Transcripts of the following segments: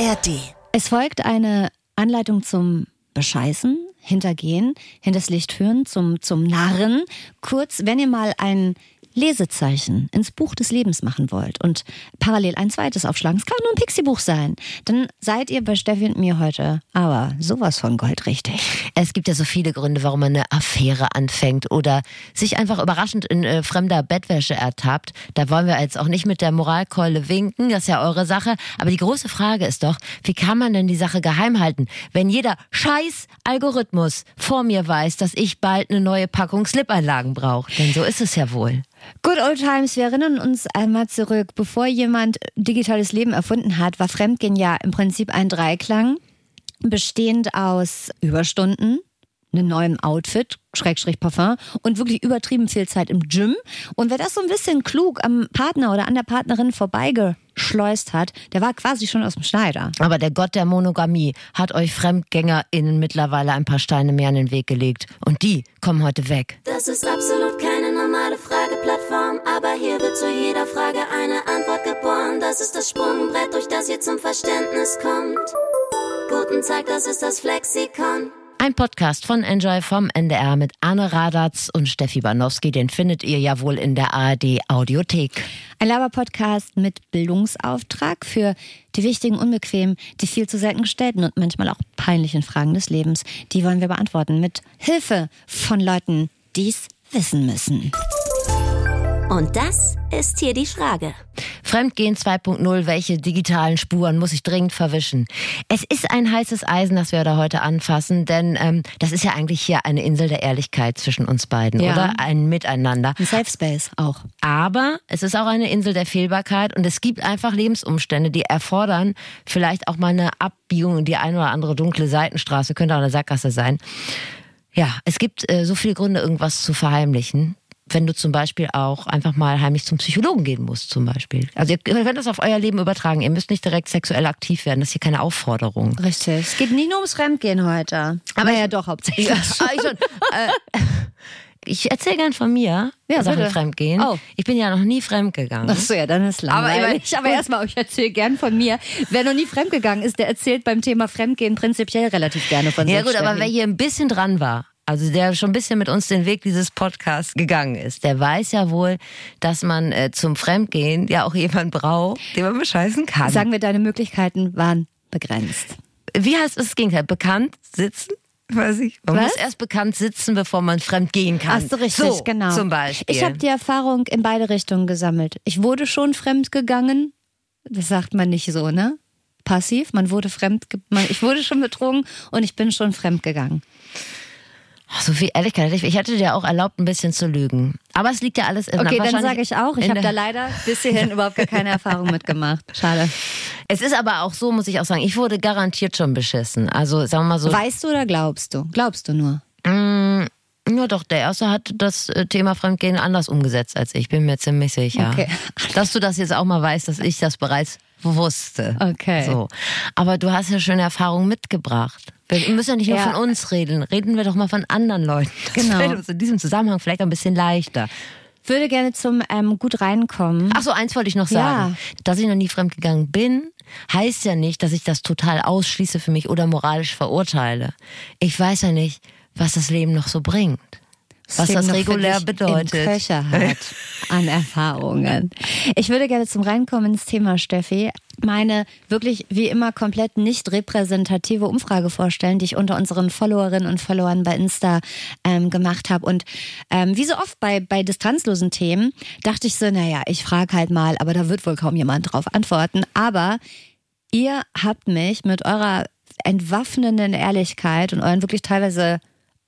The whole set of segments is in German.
ARD. Es folgt eine Anleitung zum Bescheißen, Hintergehen, hinters Licht führen, zum, zum Narren. Kurz, wenn ihr mal ein Lesezeichen ins Buch des Lebens machen wollt und parallel ein zweites aufschlagen, es kann nur ein Pixie-Buch sein, dann seid ihr bei Steffi und mir heute aber sowas von goldrichtig. Es gibt ja so viele Gründe, warum man eine Affäre anfängt oder sich einfach überraschend in äh, fremder Bettwäsche ertappt. Da wollen wir jetzt auch nicht mit der Moralkeule winken, das ist ja eure Sache. Aber die große Frage ist doch, wie kann man denn die Sache geheim halten, wenn jeder scheiß Algorithmus vor mir weiß, dass ich bald eine neue Packung Slip-Einlagen brauche? Denn so ist es ja wohl. Good old times, wir erinnern uns einmal zurück. Bevor jemand digitales Leben erfunden hat, war Fremdgehen ja im Prinzip ein Dreiklang, bestehend aus Überstunden, einem neuen Outfit, Schrägstrich Parfum und wirklich übertrieben viel Zeit im Gym. Und wer das so ein bisschen klug am Partner oder an der Partnerin vorbeigeschleust hat, der war quasi schon aus dem Schneider. Aber der Gott der Monogamie hat euch FremdgängerInnen mittlerweile ein paar Steine mehr in den Weg gelegt. Und die kommen heute weg. Das ist absolut keine normale Frageplattform, aber hier wird zu jeder Frage eine Antwort geboren. Das ist das Sprungbrett, durch das ihr zum Verständnis kommt. Guten Tag, das ist das Flexikon. Ein Podcast von Enjoy vom NDR mit Anne Radatz und Steffi Banowski. Den findet ihr ja wohl in der ARD Audiothek. Ein Laber-Podcast mit Bildungsauftrag für die wichtigen, unbequemen, die viel zu selten gestellten und manchmal auch peinlichen Fragen des Lebens. Die wollen wir beantworten mit Hilfe von Leuten, die es wissen müssen. Und das ist hier die Frage. Fremdgehen 2.0, welche digitalen Spuren muss ich dringend verwischen? Es ist ein heißes Eisen, das wir da heute anfassen, denn ähm, das ist ja eigentlich hier eine Insel der Ehrlichkeit zwischen uns beiden, Ja. oder? Ein Miteinander. Ein Safe Space auch. Aber es ist auch eine Insel der Fehlbarkeit und es gibt einfach Lebensumstände, die erfordern vielleicht auch mal eine Abbiegung in die eine oder andere dunkle Seitenstraße, könnte auch eine Sackgasse sein. Ja, es gibt äh, so viele Gründe, irgendwas zu verheimlichen. Wenn du zum Beispiel auch einfach mal heimlich zum Psychologen gehen musst, zum Beispiel. Also ihr könnt das auf euer Leben übertragen. Ihr müsst nicht direkt sexuell aktiv werden. Das ist hier keine Aufforderung. Richtig. Es geht nie nur ums Fremdgehen heute. Aber ja, doch, hauptsächlich. Ja, ah, ich. Äh, ich erzähle gern von mir, Ja, Sachen bitte. Fremdgehen. Oh. Ich bin ja noch nie fremdgegangen. Ach so, ja, dann ist langweilig. Aber, erstmal, ich erzähle gern von mir. Wer noch nie fremdgegangen ist, der erzählt beim Thema Fremdgehen prinzipiell relativ gerne von Ja sich. gut, aber wer hier ein bisschen dran war, also der schon ein bisschen mit uns den Weg dieses Podcasts gegangen ist, der weiß ja wohl, dass man äh, zum Fremdgehen ja auch jemanden braucht, den man bescheißen kann. Sagen wir, deine Möglichkeiten waren begrenzt. Wie heißt das Gegenteil? Bekannt sitzen? Weiß ich. Man Was? muss erst bekannt sitzen, bevor man fremd gehen kann. Hast du richtig, so, genau. Zum Beispiel. Ich habe die Erfahrung in beide Richtungen gesammelt. Ich wurde schon fremdgegangen. Das sagt man nicht so, ne? Passiv. Man wurde fremd, man, ich wurde schon betrogen und ich bin schon fremdgegangen. Ach, so viel Ehrlichkeit. Ich hätte dir auch erlaubt, ein bisschen zu lügen. Aber es liegt ja alles in Okay, dann sage ich auch, ich habe da leider bis hierhin überhaupt gar keine Erfahrung mitgemacht. Schade. Es ist aber auch so, muss ich auch sagen, ich wurde garantiert schon beschissen. Also sagen wir mal so. Weißt du oder glaubst du? Glaubst du nur? Mm, ja, doch, der erste hat das äh, Thema Fremdgehen anders umgesetzt als ich, bin mir ziemlich sicher. Okay. Dass du das jetzt auch mal weißt, dass ich das bereits wusste. Okay. So. Aber du hast ja schöne Erfahrungen mitgebracht. Wir müssen ja nicht nur Ja. von uns reden, reden wir doch mal von anderen Leuten. Das Genau. fällt uns in diesem Zusammenhang vielleicht ein bisschen leichter. Würde gerne zum ähm, gut reinkommen. Ach so, eins wollte ich noch sagen. Dass ich noch nie fremdgegangen bin, heißt ja nicht, dass ich das total ausschließe für mich oder moralisch verurteile. Ich weiß ja nicht, was das Leben noch so bringt. Was das regulär bedeutet. Im Köcher hat an Erfahrungen. Ich würde gerne zum Reinkommen ins Thema, Steffi, meine wirklich wie immer komplett nicht repräsentative Umfrage vorstellen, die ich unter unseren Followerinnen und Followern bei Insta ähm, gemacht habe. Und ähm, wie so oft bei, bei distanzlosen Themen dachte ich so, naja, ich frage halt mal, aber da wird wohl kaum jemand drauf antworten. Aber ihr habt mich mit eurer entwaffnenden Ehrlichkeit und euren wirklich teilweise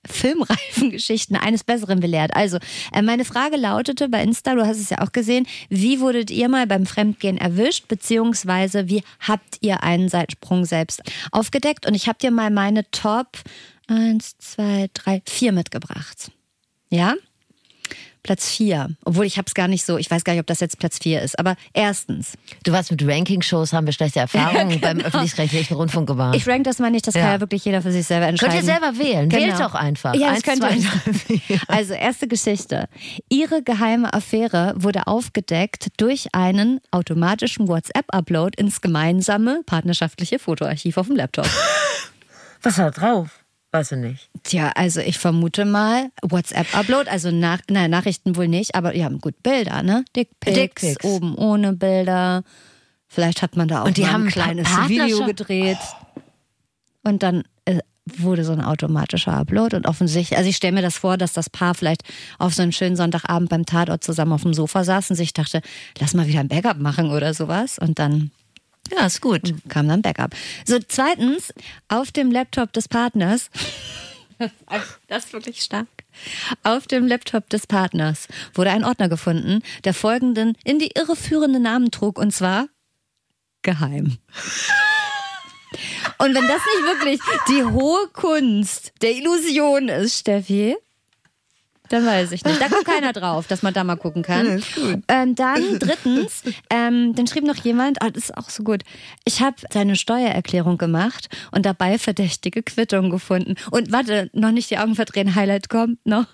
filmreifen Geschichten eines Besseren belehrt. Also, äh, meine Frage lautete bei Insta, du hast es ja auch gesehen, wie wurdet ihr mal beim Fremdgehen erwischt, beziehungsweise wie habt ihr einen Seitensprung selbst aufgedeckt? Und ich habe dir mal meine Top 1, 2, 3, 4 mitgebracht. Ja? Platz 4. Obwohl ich habe es gar nicht so, ich weiß gar nicht, ob das jetzt Platz 4 ist. Aber erstens. Du warst mit Ranking-Shows, haben wir schlechte Erfahrungen Ja, beim genau. öffentlich-rechtlichen Rundfunk gemacht. Ich rank das mal nicht, das kann Ja. ja wirklich jeder für sich selber entscheiden. Könnt ihr selber wählen. Genau. Wählt doch einfach. Ja, das Eins, könnt zwei, ihr. Also, erste Geschichte. Ihre geheime Affäre wurde aufgedeckt durch einen automatischen WhatsApp-Upload ins gemeinsame partnerschaftliche Fotoarchiv auf dem Laptop. Was war drauf? Weiß ich nicht. Tja, also ich vermute mal WhatsApp-Upload, also nach, nein, Nachrichten wohl nicht, aber ja, gut Bilder, ne? Dickpics, Dickpics. oben ohne Bilder. Vielleicht hat man da auch Und die haben ein ein kleines Video gedreht. Und dann äh, wurde so ein automatischer Upload und offensichtlich, also ich stelle mir das vor, dass das Paar vielleicht auf so einen schönen Sonntagabend beim Tatort zusammen auf dem Sofa saß und sich dachte, lass mal wieder ein Backup machen oder sowas. Und dann Ja, ist gut. kam dann Backup. So, zweitens, auf dem Laptop des Partners, das ist wirklich stark, auf dem Laptop des Partners wurde ein Ordner gefunden, der folgenden in die Irre führende Namen trug, und zwar geheim. Und wenn das nicht wirklich die hohe Kunst der Illusion ist, Steffi, dann weiß ich nicht. Da kommt keiner drauf, dass man da mal gucken kann. Ähm, dann drittens, ähm, dann schrieb noch jemand, ah, das ist auch so gut. Ich habe seine Steuererklärung gemacht und dabei verdächtige Quittungen gefunden. Und warte, noch nicht die Augen verdrehen, Highlight kommt noch.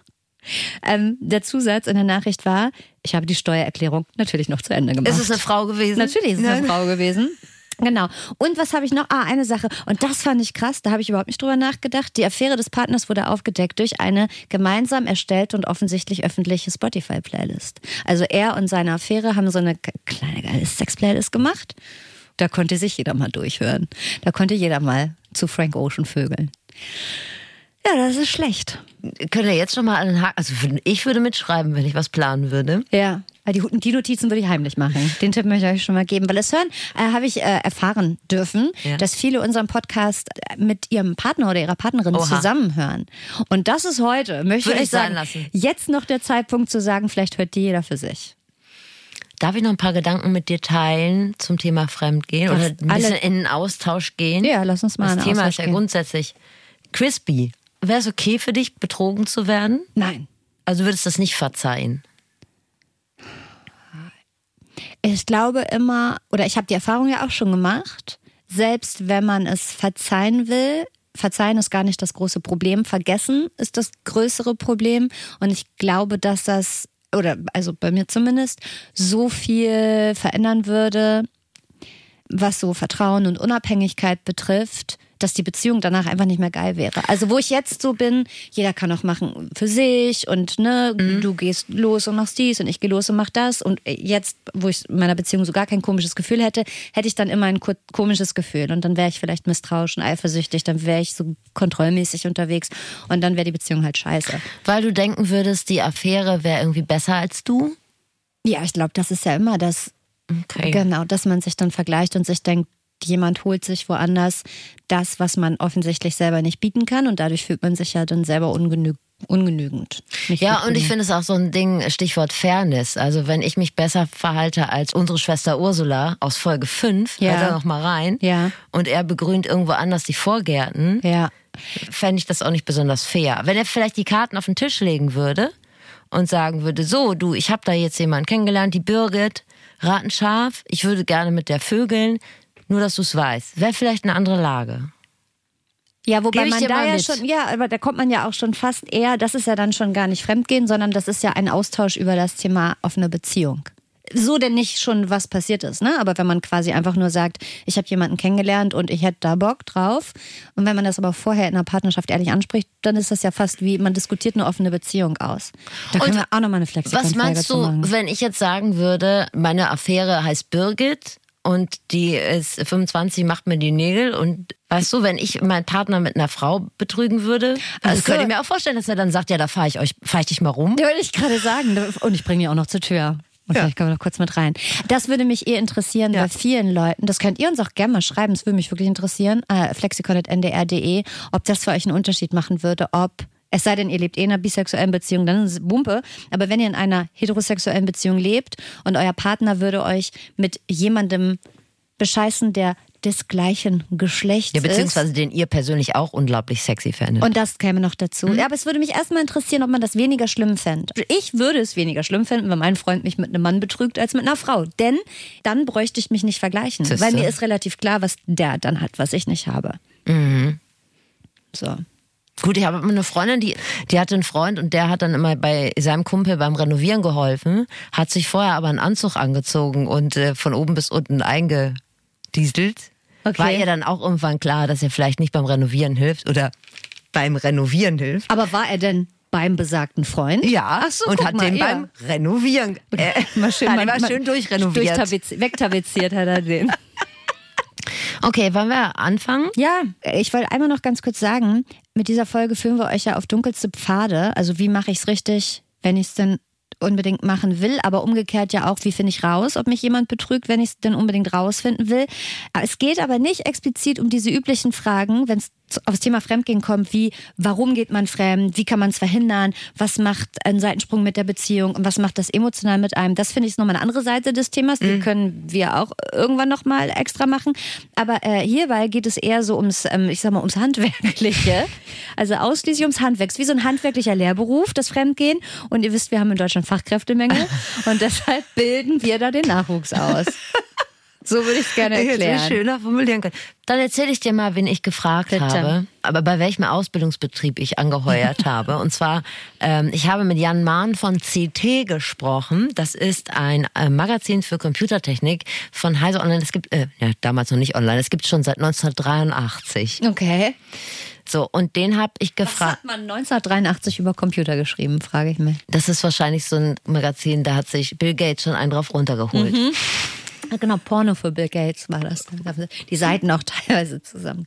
Ähm, der Zusatz in der Nachricht war, ich habe die Steuererklärung natürlich noch zu Ende gemacht. Ist es eine Frau gewesen? Natürlich ist es Nein. eine Frau gewesen. Genau. Und was habe ich noch? Ah, eine Sache. Und das fand ich krass, da habe ich überhaupt nicht drüber nachgedacht. Die Affäre des Partners wurde aufgedeckt durch eine gemeinsam erstellte und offensichtlich öffentliche Spotify-Playlist. Also er und seine Affäre haben so eine kleine geile Sex-Playlist gemacht. Da konnte sich jeder mal durchhören. Da konnte jeder mal zu Frank Ocean vögeln. Ja, das ist schlecht. Könnt ihr jetzt schon mal einen Haken. Also ich würde mitschreiben, wenn ich was planen würde. Ja, weil die, die Notizen würde ich heimlich machen. Den Tipp möchte ich euch schon mal geben. Weil es hören, äh, habe ich äh, erfahren dürfen, Ja. dass viele unseren Podcast äh, mit ihrem Partner oder ihrer Partnerin Oha. zusammenhören. Und das ist heute, möchte Würde ich sagen, lassen. jetzt noch der Zeitpunkt zu sagen, vielleicht hört die jeder für sich. Darf ich noch ein paar Gedanken mit dir teilen zum Thema Fremdgehen oder ein bisschen alle- in den Austausch gehen? Ja, lass uns mal Das Thema Austausch ist ja gehen. grundsätzlich crispy. Wäre es okay für dich, betrogen zu werden? Nein. Also würdest du das nicht verzeihen? Ich glaube immer, oder ich habe die Erfahrung ja auch schon gemacht, selbst wenn man es verzeihen will, verzeihen ist gar nicht das große Problem, vergessen ist das größere Problem. Und ich glaube, dass das, oder also bei mir zumindest, so viel verändern würde, was so Vertrauen und Unabhängigkeit betrifft, dass die Beziehung danach einfach nicht mehr geil wäre. Also wo ich jetzt so bin, jeder kann auch machen für sich und ne, du gehst los und machst dies und ich gehe los und mach das und jetzt, wo ich in meiner Beziehung so gar kein komisches Gefühl hätte, hätte ich dann immer ein ko- komisches Gefühl und dann wäre ich vielleicht misstrauisch und eifersüchtig, dann wäre ich so kontrollmäßig unterwegs und dann wäre die Beziehung halt scheiße. Weil du denken würdest, die Affäre wäre irgendwie besser als du? Ja, ich glaube, das ist ja immer das, Okay. Genau, dass man sich dann vergleicht und sich denkt, jemand holt sich woanders das, was man offensichtlich selber nicht bieten kann und dadurch fühlt man sich ja dann selber ungenü ungenügend. Nicht Ja, und ich finde es auch so ein Ding, Stichwort Fairness. Also wenn ich mich besser verhalte als unsere Schwester Ursula aus Folge 5, Ja. hört da noch mal rein, Ja. und er begrünt irgendwo anders die Vorgärten, Ja, fände ich das auch nicht besonders fair. Wenn er vielleicht die Karten auf den Tisch legen würde und sagen würde, so, du, ich habe da jetzt jemanden kennengelernt, die Birgit, ratenscharf, ich würde gerne mit der vögeln, nur dass du es weißt. Wäre vielleicht eine andere Lage. ja wobei man da ja mit. schon, ja, aber da kommt man ja auch schon fast eher, das ist ja dann schon gar nicht Fremdgehen, sondern das ist ja ein Austausch über das Thema offene Beziehung. So denn nicht schon was passiert ist, ne? Aber wenn man quasi einfach nur sagt, ich habe jemanden kennengelernt und ich hätte da Bock drauf. Und wenn man das aber vorher in einer Partnerschaft ehrlich anspricht, dann ist das ja fast wie, man diskutiert eine offene Beziehung aus. Da können Und wir auch nochmal eine flexikon Was meinst du, wenn ich jetzt sagen würde, meine Affäre heißt Birgit und die ist 25, macht mir die Nägel und weißt du, wenn ich meinen Partner mit einer Frau betrügen würde, also Ach so. könnte ich mir auch vorstellen, dass er dann sagt, ja, da fahre ich euch, fahre ich dich mal rum. Ja, wollte ich gerade sagen. Und ich bringe die auch noch zur Tür. Und vielleicht können wir noch kurz mit rein. Das würde mich eher interessieren bei vielen Leuten. Das könnt ihr uns auch gerne mal schreiben. Das würde mich wirklich interessieren. Äh, flexikon.ndr.de, ob das für euch einen Unterschied machen würde, ob es sei denn, ihr lebt eh in einer bisexuellen Beziehung, dann ist es Bumpe. Aber wenn ihr in einer heterosexuellen Beziehung lebt und euer Partner würde euch mit jemandem bescheißen, der des gleichen Geschlechts Ja, ist. beziehungsweise den ihr persönlich auch unglaublich sexy fändet. Und das käme noch dazu. Mhm. Ja, aber es würde mich erstmal interessieren, ob man das weniger schlimm fände. Ich würde es weniger schlimm finden, wenn mein Freund mich mit einem Mann betrügt als mit einer Frau. Denn dann bräuchte ich mich nicht vergleichen. Siehste. Weil mir ist relativ klar, was der dann hat, was ich nicht habe. Mhm. So. Gut, ich habe eine Freundin, die, die hatte einen Freund und der hat dann immer bei seinem Kumpel beim Renovieren geholfen, hat sich vorher aber einen Anzug angezogen und äh, von oben bis unten eingedieselt. Okay. War ihr dann auch irgendwann klar, dass er vielleicht nicht beim Renovieren hilft oder beim Renovieren hilft? Aber war er denn beim besagten Freund? Ja, Ach so, und hat mal, den ja. beim Renovieren äh, Mal schön, mal mal schön durchrenoviert. Wegtapeziert hat er den. Okay, wollen wir anfangen? Ja, ich wollte einmal noch ganz kurz sagen, mit dieser Folge führen wir euch ja auf dunkelste Pfade. Also wie mache ich es richtig, wenn ich es denn unbedingt machen will, aber umgekehrt ja auch, wie finde ich raus, ob mich jemand betrügt, wenn ich es denn unbedingt rausfinden will. Es geht aber nicht explizit um diese üblichen Fragen, wenn es aufs Thema Fremdgehen kommt, wie warum geht man fremd, wie kann man es verhindern, was macht ein Seitensprung mit der Beziehung und was macht das emotional mit einem. Das finde ich ist nochmal eine andere Seite des Themas, die können wir auch irgendwann nochmal extra machen. Aber äh, hierbei geht es eher so ums, ähm, ich sag mal, ums Handwerkliche. Also ausschließlich ums Handwerk. Es ist wie so ein handwerklicher Lehrberuf, das Fremdgehen. Und ihr wisst, wir haben in Deutschland Fachkräftemenge und deshalb bilden wir da den Nachwuchs aus. So würde ich es gerne erklären. ich schöner formulieren können. Dann erzähle ich dir mal, wen ich gefragt Bitte. habe, aber bei welchem Ausbildungsbetrieb ich angeheuert habe. Und zwar, ähm, ich habe mit Jan Mahn von CT gesprochen. Das ist ein äh, Magazin für Computertechnik von Heise Online. Es gibt, äh, ja, damals noch nicht online, es gibt schon seit 1983. Okay. So, und den habe ich Was gefragt. hat man 1983 über Computer geschrieben, frage ich mich. Das ist wahrscheinlich so ein Magazin, da hat sich Bill Gates schon einen drauf runtergeholt. Ah, Genau, Porno für Bill Gates war das. Die Seiten auch teilweise zusammen.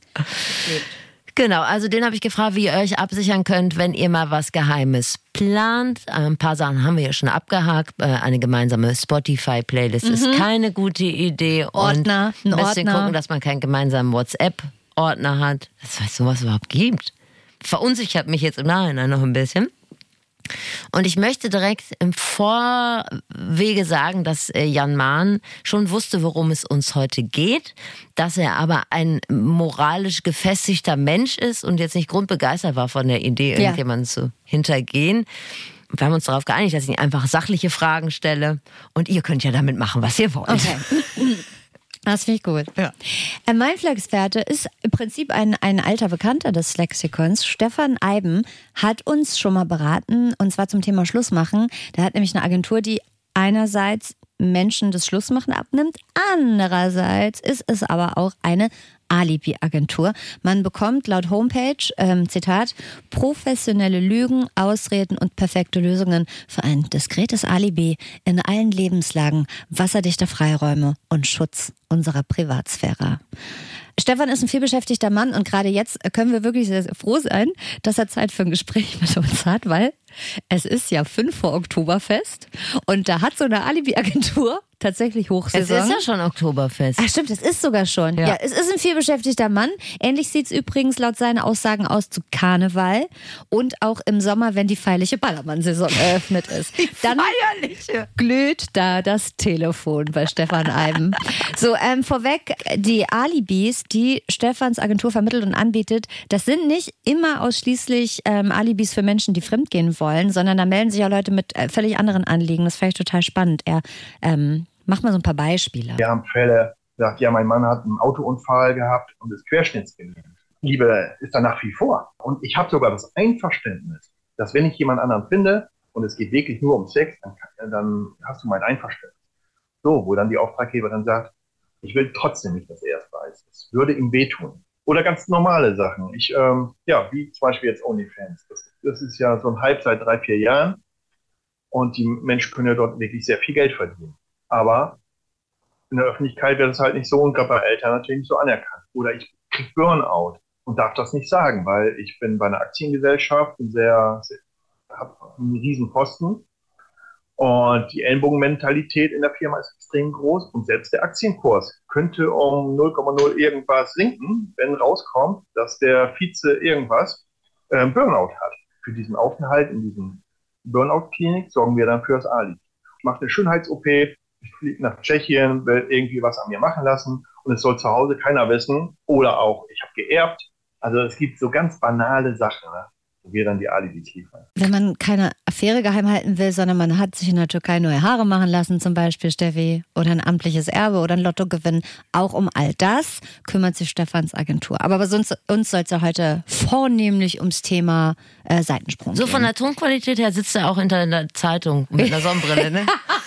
Genau, also den habe ich gefragt, wie ihr euch absichern könnt, wenn ihr mal was Geheimes plant. Ein paar Sachen haben wir ja schon abgehakt. Äh, Eine gemeinsame Spotify-Playlist ist keine gute Idee. Mhm. Ordner, und ein bisschen Ordner. gucken, dass man keinen gemeinsamen WhatsApp-Ordner hat. Das heißt, sowas überhaupt gibt. Verunsichert mich jetzt im Nachhinein noch ein bisschen. Und ich möchte direkt im Vorwege sagen, dass äh, Jan Mahn schon wusste, worum es uns heute geht, dass er aber ein moralisch gefestigter Mensch ist und jetzt nicht grundbegeistert war von der Idee, Ja. irgendjemanden zu hintergehen. Wir haben uns darauf geeinigt, dass ich einfach sachliche Fragen stelle und ihr könnt ja damit machen, was ihr wollt. Okay. Das finde ich gut. Ja. Äh, Mein Flexperte ist im Prinzip ein, ein alter Bekannter des Lexikons. Stefan Eiben hat uns schon mal beraten, und zwar zum Thema Schlussmachen. Der hat nämlich eine Agentur, die einerseits Menschen das Schlussmachen abnimmt, andererseits ist es aber auch eine Alibi-Agentur. Man bekommt laut Homepage, ähm, Zitat, professionelle Lügen, Ausreden und perfekte Lösungen für ein diskretes Alibi in allen Lebenslagen, wasserdichte Freiräume und Schutz unserer Privatsphäre. Stefan ist ein vielbeschäftigter Mann und gerade jetzt können wir wirklich sehr, froh sein, dass er Zeit für ein Gespräch mit uns hat, weil es ist ja 5 vor Oktoberfest und da hat so eine Alibi-Agentur tatsächlich Es Hochsaison. ist ja schon Oktoberfest. Ach stimmt, es ist sogar schon. Ja. Ja. es ist ein vielbeschäftigter Mann. Ähnlich sieht es übrigens laut seinen Aussagen aus zu Karneval und auch im Sommer, wenn die feierliche Ballermann-Saison eröffnet ist. Dann Feierliche. glüht da das Telefon bei Stefan Eiben. So, ähm, vorweg, die Alibis, die Stefans Agentur vermittelt und anbietet, das sind nicht immer ausschließlich ähm, Alibis für Menschen, die fremdgehen wollen, sondern da melden sich auch Leute mit äh, völlig anderen Anliegen. Das fand ich total spannend. Er ähm, macht mal so ein paar Beispiele. Wir haben Fälle, sagt, ja, mein Mann hat einen Autounfall gehabt und ist querschnittsgelähmt. Liebe ist da nach wie vor. Und ich habe sogar das Einverständnis, dass wenn ich jemand anderen finde und es geht wirklich nur um Sex, dann, kann- dann hast du mein Einverständnis. So, wo dann die Auftraggeberin sagt, ich will trotzdem nicht, dass er es weiß. Es würde ihm wehtun. Oder ganz normale Sachen. Ich, ähm, ja, wie zum Beispiel jetzt OnlyFans. Das, das ist ja so ein Hype seit drei, vier Jahren. Und die Menschen können ja dort wirklich sehr viel Geld verdienen. Aber in der Öffentlichkeit wird es halt nicht so und gerade bei Eltern natürlich nicht so anerkannt. Oder ich krieg Burnout und darf das nicht sagen, weil ich bin bei einer Aktiengesellschaft und sehr, sehr habe einen riesen Posten und die Ellenbogenmentalität in der Firma ist extrem groß und selbst der Aktienkurs könnte um 0,0 irgendwas sinken, wenn rauskommt, dass der Vize irgendwas äh, Burnout hat. Für diesen Aufenthalt in diesem Burnout-Klinik sorgen wir dann für das Ali. Ich mache eine Schönheits-OP, fliege nach Tschechien, will irgendwie was an mir machen lassen und es soll zu Hause keiner wissen. Oder auch, ich habe geerbt. Also es gibt so ganz banale Sachen. Ne? wo wir dann die Alibis liefern. Wenn man keine Affäre geheim halten will, sondern man hat sich in der Türkei neue Haare machen lassen, zum Beispiel, Steffi, oder ein amtliches Erbe oder ein Lottogewinn, auch um all das kümmert sich Stefans Agentur. Aber bei uns, uns soll es ja heute vornehmlich ums Thema äh, Seitensprung So gehen. von der Tonqualität her sitzt er auch hinter der Zeitung mit einer Sonnenbrille, ne?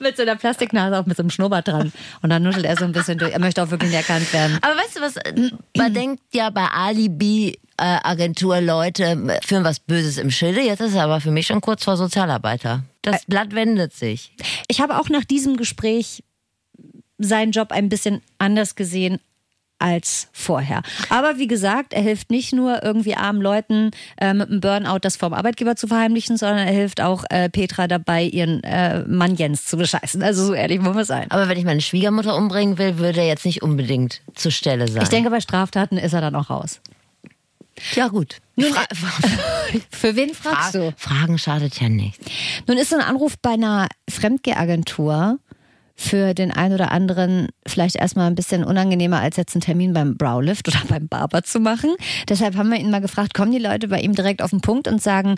mit so einer Plastiknase, auch mit so einem Schnurrbart dran. Und dann nuschelt er so ein bisschen durch. Er möchte auch wirklich nicht erkannt werden. Aber weißt du was, man denkt ja bei Alibi Agentur Leute führen was Böses im Schilde. Jetzt ist er aber für mich schon kurz vor Sozialarbeiter. Das Blatt wendet sich. Ich habe auch nach diesem Gespräch seinen Job ein bisschen anders gesehen als vorher. Aber wie gesagt, er hilft nicht nur irgendwie armen Leuten äh, mit einem Burnout das vom Arbeitgeber zu verheimlichen, sondern er hilft auch äh, Petra dabei, ihren äh, Mann Jens zu bescheißen. Also so ehrlich muss man sein. Aber wenn ich meine Schwiegermutter umbringen will, würde er jetzt nicht unbedingt zur Stelle sein. Ich denke, bei Straftaten ist er dann auch raus. ja gut. Fra Für wen fragst du? Fragen schadet ja nicht. Nun ist ein Anruf bei einer Fremdgehagentur für den einen oder anderen vielleicht erstmal ein bisschen unangenehmer, als jetzt einen Termin beim Browlift oder beim Barber zu machen. Deshalb haben wir ihn mal gefragt, kommen die Leute bei ihm direkt auf den Punkt und sagen,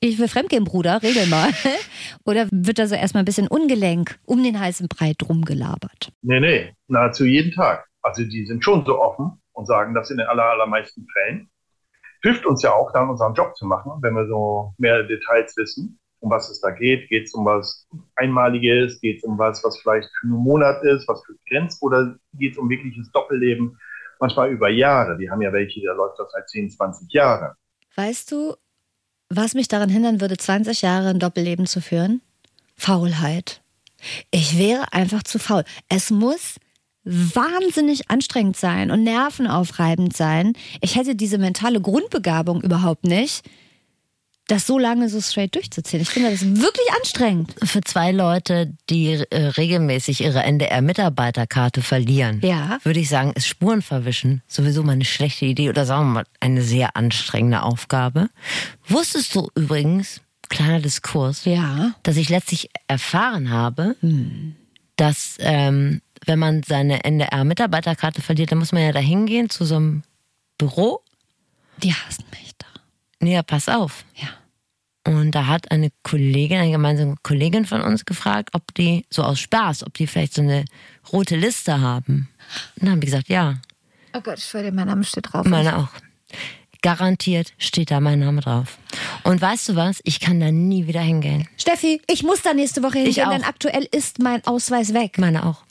ich will fremdgehen, Bruder, regel mal. Oder wird da so erstmal ein bisschen ungelenk um den heißen Brei drum gelabert? Nee, nee, nahezu jeden Tag. Also die sind schon so offen und sagen das in den aller, allermeisten Fällen. Hilft uns ja auch dann, unseren Job zu machen, wenn wir so mehr Details wissen, um was es da geht. Geht es um was Einmaliges? Geht es um was, was vielleicht für einen Monat ist, was für Grenz? Oder geht es um wirkliches Doppelleben? Manchmal über Jahre. Wir haben ja welche, da läuft das seit 10, 20 Jahren. Weißt du, was mich daran hindern würde, 20 Jahre ein Doppelleben zu führen? Faulheit. Ich wäre einfach zu faul. Es muss wahnsinnig anstrengend sein und nervenaufreibend sein. Ich hätte diese mentale Grundbegabung überhaupt nicht, das so lange so straight durchzuziehen. Ich finde das wirklich anstrengend. Für zwei Leute, die äh, regelmäßig ihre NDR-Mitarbeiterkarte verlieren, Ja. würde ich sagen, ist Spuren verwischen sowieso mal eine schlechte Idee oder sagen wir mal eine sehr anstrengende Aufgabe. Wusstest du übrigens, kleiner Diskurs, Ja. dass ich letztlich erfahren habe, dass ähm, wenn man seine NDR-Mitarbeiterkarte verliert, dann muss man ja da hingehen zu so einem Büro. Die hassen mich da. Nee, ja, pass auf. Ja. Und da hat eine Kollegin, eine gemeinsame Kollegin von uns gefragt, ob die, so aus Spaß, ob die vielleicht so eine rote Liste haben. Und dann haben die gesagt, ja, Oh Gott, ich dir, mein Name steht drauf. meine auch. Garantiert steht da mein Name drauf. Und weißt du was? Ich kann da nie wieder hingehen. Steffi, ich muss da nächste Woche Ich hingehen, auch. denn aktuell ist mein Ausweis weg. Meine auch.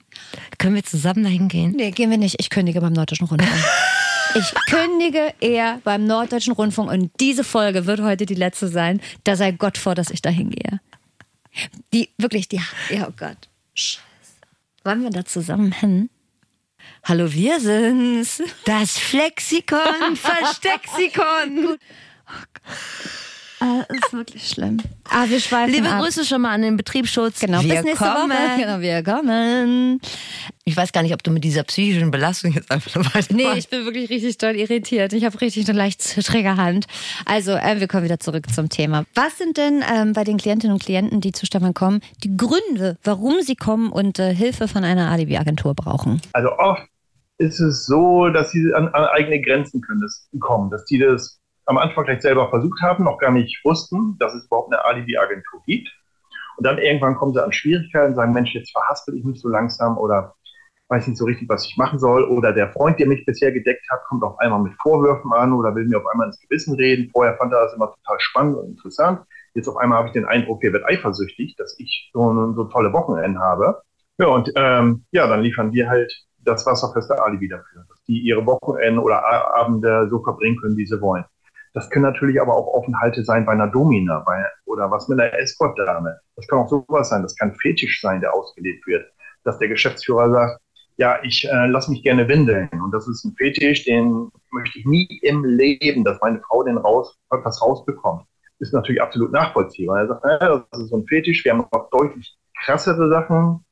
Können wir zusammen da hingehen? Nee, gehen wir nicht. Ich kündige beim Norddeutschen Rundfunk. Ich kündige eher beim Norddeutschen Rundfunk und diese Folge wird heute die letzte sein. Da sei Gott vor, dass ich da hingehe. Die, wirklich, die, ja, oh Gott. Scheiße. Wollen wir da zusammen hin? Hallo, wir sind's. Das Flexikon, Verstecksikon. Ah, ist wirklich schlimm. Ah, wir schweifen Liebe ab. Grüße schon mal an den Betriebsschutz. Genau, wir bis nächste kommen. Woche. Genau, wir kommen. Ich weiß gar nicht, ob du mit dieser psychischen Belastung jetzt einfach weitermachst. Nee, ich bin wirklich richtig doll irritiert. Ich habe richtig eine leicht zittrige Hand. Also, äh, wir kommen wieder zurück zum Thema. Was sind denn ähm, bei den Klientinnen und Klienten, die zu Stefan kommen, die Gründe, warum sie kommen und äh, Hilfe von einer Alibi-Agentur brauchen? Also oft ist es so, dass sie an, an eigene Grenzen können, das, kommen, dass die das am Anfang vielleicht selber versucht haben, noch gar nicht wussten, dass es überhaupt eine Alibi-Agentur gibt. Und dann irgendwann kommen sie an Schwierigkeiten und sagen, Mensch, jetzt verhaspel ich mich so langsam oder weiß nicht so richtig, was ich machen soll. Oder der Freund, der mich bisher gedeckt hat, kommt auf einmal mit Vorwürfen an oder will mir auf einmal ins Gewissen reden. Vorher fand er das immer total spannend und interessant. Jetzt auf einmal habe ich den Eindruck, er wird eifersüchtig, dass ich so, so tolle Wochenenden habe. Ja, und ähm, ja, dann liefern wir halt das wasserfeste Alibi dafür, dass die ihre Wochenenden oder Abende so verbringen können, wie sie wollen. Das können natürlich aber auch Aufenthalte sein bei einer Domina bei, oder was mit einer Escort-Dame. Das kann auch sowas sein. Das kann Fetisch sein, der ausgelebt wird. Dass der Geschäftsführer sagt, ja, ich äh, lass mich gerne windeln. Und das ist ein Fetisch, den möchte ich nie im Leben, dass meine Frau den raus, was rausbekommt. Ist natürlich absolut nachvollziehbar. Er sagt, naja, das ist so ein Fetisch. Wir haben noch deutlich krassere Sachen.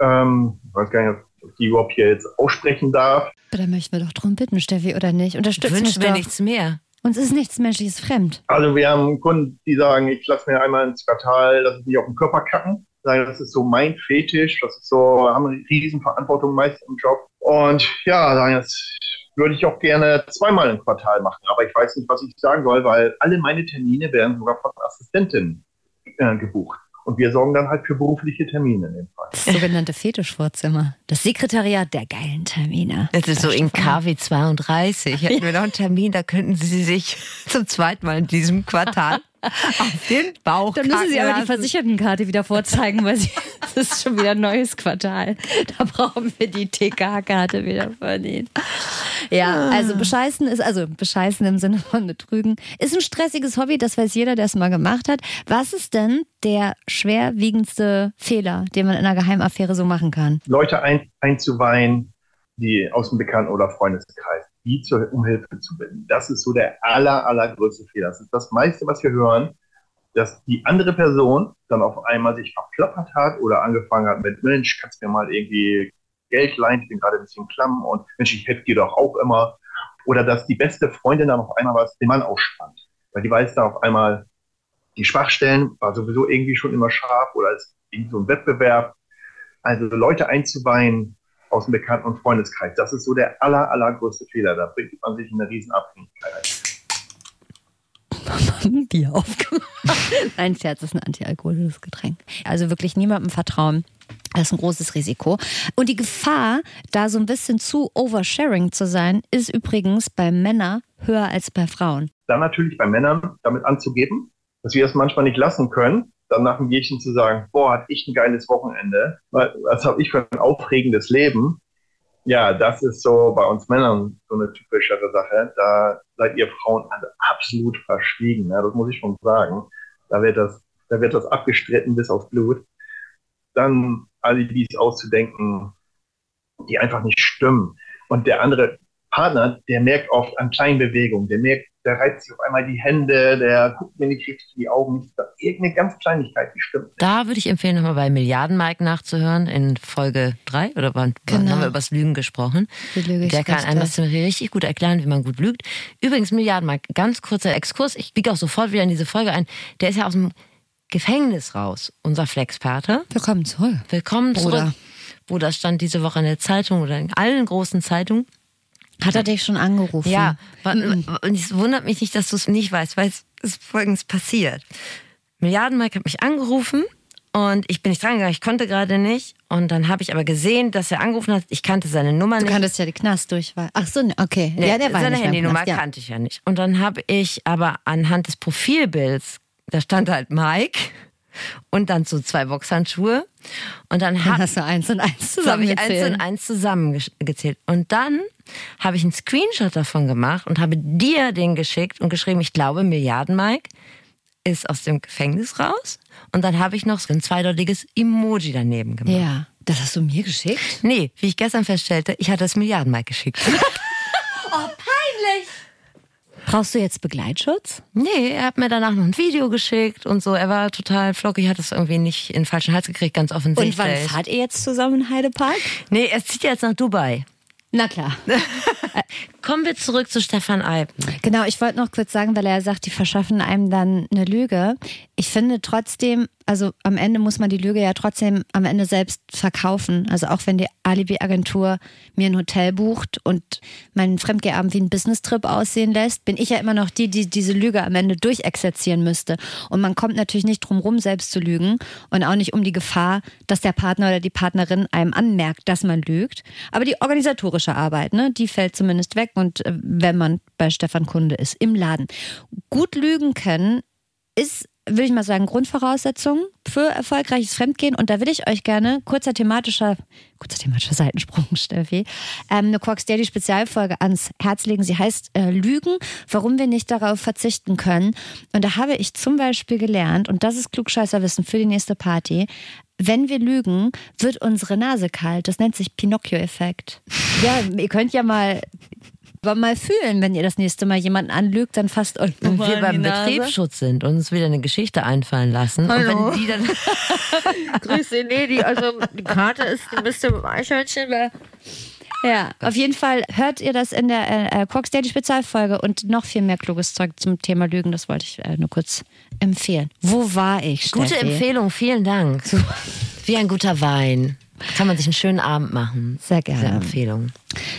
Ähm, ich weiß gar nicht, ob ich die überhaupt hier jetzt aussprechen darf. Da möchten wir doch drum bitten, Steffi, oder nicht? Unterstützt mich Wünschen wir nichts mehr. Uns ist nichts Menschliches fremd. Also wir haben Kunden, die sagen, ich lasse mir einmal ins Quartal, lasse ich mich auf den Körper kacken. Das ist so mein Fetisch. Das ist so, haben eine riesen Verantwortung meist im Job. Und ja, das würde ich auch gerne zweimal im Quartal machen. Aber ich weiß nicht, was ich sagen soll, weil alle meine Termine werden sogar von Assistentin äh, gebucht. Und wir sorgen dann halt für berufliche Termine in dem Fall. Das sogenannte Fetischvorzimmer. Das Sekretariat der geilen Termine. Das ist so in KW 32. Hätten wir noch einen Termin, da könnten Sie sich zum zweiten Mal in diesem Quartal auf den Bauch Dann müssen Sie aber lassen. die Versichertenkarte wieder vorzeigen, weil Sie, das ist schon wieder ein neues Quartal. Da brauchen wir die TK-Karte wieder von Ihnen. Ja, also bescheißen ist, also bescheißen im Sinne von betrügen, ist ein stressiges Hobby, das weiß jeder, der es mal gemacht hat. Was ist denn der schwerwiegendste Fehler, den man in einer Geheimaffäre so machen kann? Leute ein, einzuweihen, die aus dem Bekannten- oder Freundeskreis, die zur, um Hilfe zu bitten. Das ist so der aller, allergrößte Fehler. Das ist das meiste, was wir hören, dass die andere Person dann auf einmal sich verplappert hat oder angefangen hat mit, Mensch, kannst du mir mal irgendwie Geld leihen, ich bin gerade ein bisschen klamm und Mensch, ich helfe dir doch auch immer. Oder dass die beste Freundin dann auf einmal was den Mann ausspannt. Weil die weiß da auf einmal, die Schwachstellen war sowieso irgendwie schon immer scharf oder ist irgendwie so ein Wettbewerb. Also Leute einzuweihen aus dem Bekannten- und Freundeskreis, das ist so der aller, allergrößte Fehler. Da bringt man sich in eine Riesenabhängigkeit. Bier aufgemacht. Nein, Scherz, das ist ein antialkoholisches Getränk. Also wirklich niemandem vertrauen. Das ist ein großes Risiko. Und die Gefahr, da so ein bisschen zu oversharing zu sein, ist übrigens bei Männern höher als bei Frauen. Dann natürlich bei Männern damit anzugeben, dass wir es manchmal nicht lassen können, dann nach dem Bierchen zu sagen, boah, hatte ich ein geiles Wochenende, was, habe ich für ein aufregendes Leben. Ja, das ist so bei uns Männern so eine typischere Sache. Da seid ihr Frauen alle absolut verschwiegen. Ja, das muss ich schon sagen. Da wird das, da wird das abgestritten bis aufs Blut. Dann Alibis auszudenken, die einfach nicht stimmen. Und der andere Partner, der merkt oft an kleinen Bewegungen, der merkt, der reibt sich auf einmal die Hände, der guckt mir nicht richtig in die Augen, nicht, irgendeine ganz Kleinigkeit, die stimmt. nicht. Da würde ich empfehlen, nochmal bei Milliarden-Mike nachzuhören in Folge 3 oder wann, Genau. haben wir über das Lügen gesprochen. Lüge Der kann einem das. richtig gut erklären, wie man gut lügt. Übrigens, Milliarden-Mike, ganz kurzer Exkurs. Ich biege auch sofort wieder in diese Folge ein. Der ist ja aus dem Gefängnis raus, unser Flexpate. Willkommen zurück. Willkommen zurück. Bruder. Wo das stand diese Woche in der Zeitung oder in allen großen Zeitungen. Hat er dich schon angerufen? Ja, und es wundert mich nicht, dass du es nicht weißt, weil es ist folgendes passiert. Milliardenmark hat mich angerufen und ich bin nicht dran gegangen, ich konnte gerade nicht. Und dann habe ich aber gesehen, dass er angerufen hat. Ich kannte seine Nummer Du nicht. kanntest ja die Knastdurchwahl. Ach so, ne, okay. Nee, ja, der war seine nicht Handynummer Knast, ja. kannte ich ja nicht. Und dann habe ich aber anhand des Profilbilds, da stand halt Mike und dann so zwei Boxhandschuhe. Und dann Dann hat hast du eins und eins so habe ich eins zusammengezählt. und eins zusammengezählt. Und dann habe ich einen Screenshot davon gemacht und habe dir den geschickt und geschrieben, ich glaube, Milliarden Mike ist aus dem Gefängnis raus. Und dann habe ich noch so ein zweideutiges Emoji daneben gemacht. Ja, das hast du mir geschickt? Nee, wie ich gestern feststellte, ich hatte das Milliarden Mike geschickt. Brauchst du jetzt Begleitschutz? nee, er hat mir danach noch ein Video geschickt und so. Er war total flockig, hat es irgendwie nicht in den falschen Hals gekriegt, ganz offensichtlich. Und wann fahrt ihr jetzt zusammen in Heidepark? Nee, er zieht jetzt nach Dubai. Na klar. Kommen wir zurück zu Stefan Alpen. Genau, ich wollte noch kurz sagen, weil er sagt, die verschaffen einem dann eine Lüge. Ich finde trotzdem, also am Ende muss man die Lüge ja trotzdem am Ende selbst verkaufen. Also auch wenn die Alibi-Agentur mir ein Hotel bucht und meinen Fremdgehabend wie ein Business-Trip aussehen lässt, bin ich ja immer noch die, die diese Lüge am Ende durchexerzieren müsste. Und man kommt natürlich nicht drum rum, selbst zu lügen und auch nicht um die Gefahr, dass der Partner oder die Partnerin einem anmerkt, dass man lügt. Aber die organisatorische Arbeit, ne, die fällt zumindest weg und äh, wenn man bei Stefan Kunde ist, im Laden. Gut lügen können ist, würde ich mal sagen, Grundvoraussetzung für erfolgreiches Fremdgehen. Und da will ich euch gerne, kurzer thematischer, kurzer thematischer Seitensprung, Steffi, ähm, eine Quarks Daily Spezialfolge ans Herz legen. Sie heißt äh, Lügen, warum wir nicht darauf verzichten können. Und da habe ich zum Beispiel gelernt, und das ist Klugscheißerwissen für die nächste Party, wenn wir lügen, wird unsere Nase kalt. Das nennt sich Pinocchio-Effekt. Ja, ihr könnt ja mal, mal fühlen, wenn ihr das nächste Mal jemanden anlügt, dann fasst euch mal wir beim. Betriebsschutz sind und uns wieder eine Geschichte einfallen lassen. Hallo. Und wenn die dann. Grüße, nee, die, also die Karte ist, die müsste im Eichhörnchen. Ja, auf jeden Fall hört ihr das in der äh, Cox Daily Spezialfolge und noch viel mehr kluges Zeug zum Thema Lügen. Das wollte ich äh, nur kurz empfehlen. Wo war ich? Gute Steffi? Empfehlung, vielen Dank. Wie ein guter Wein. Kann man sich einen schönen Abend machen. Sehr gerne. Diese Empfehlung.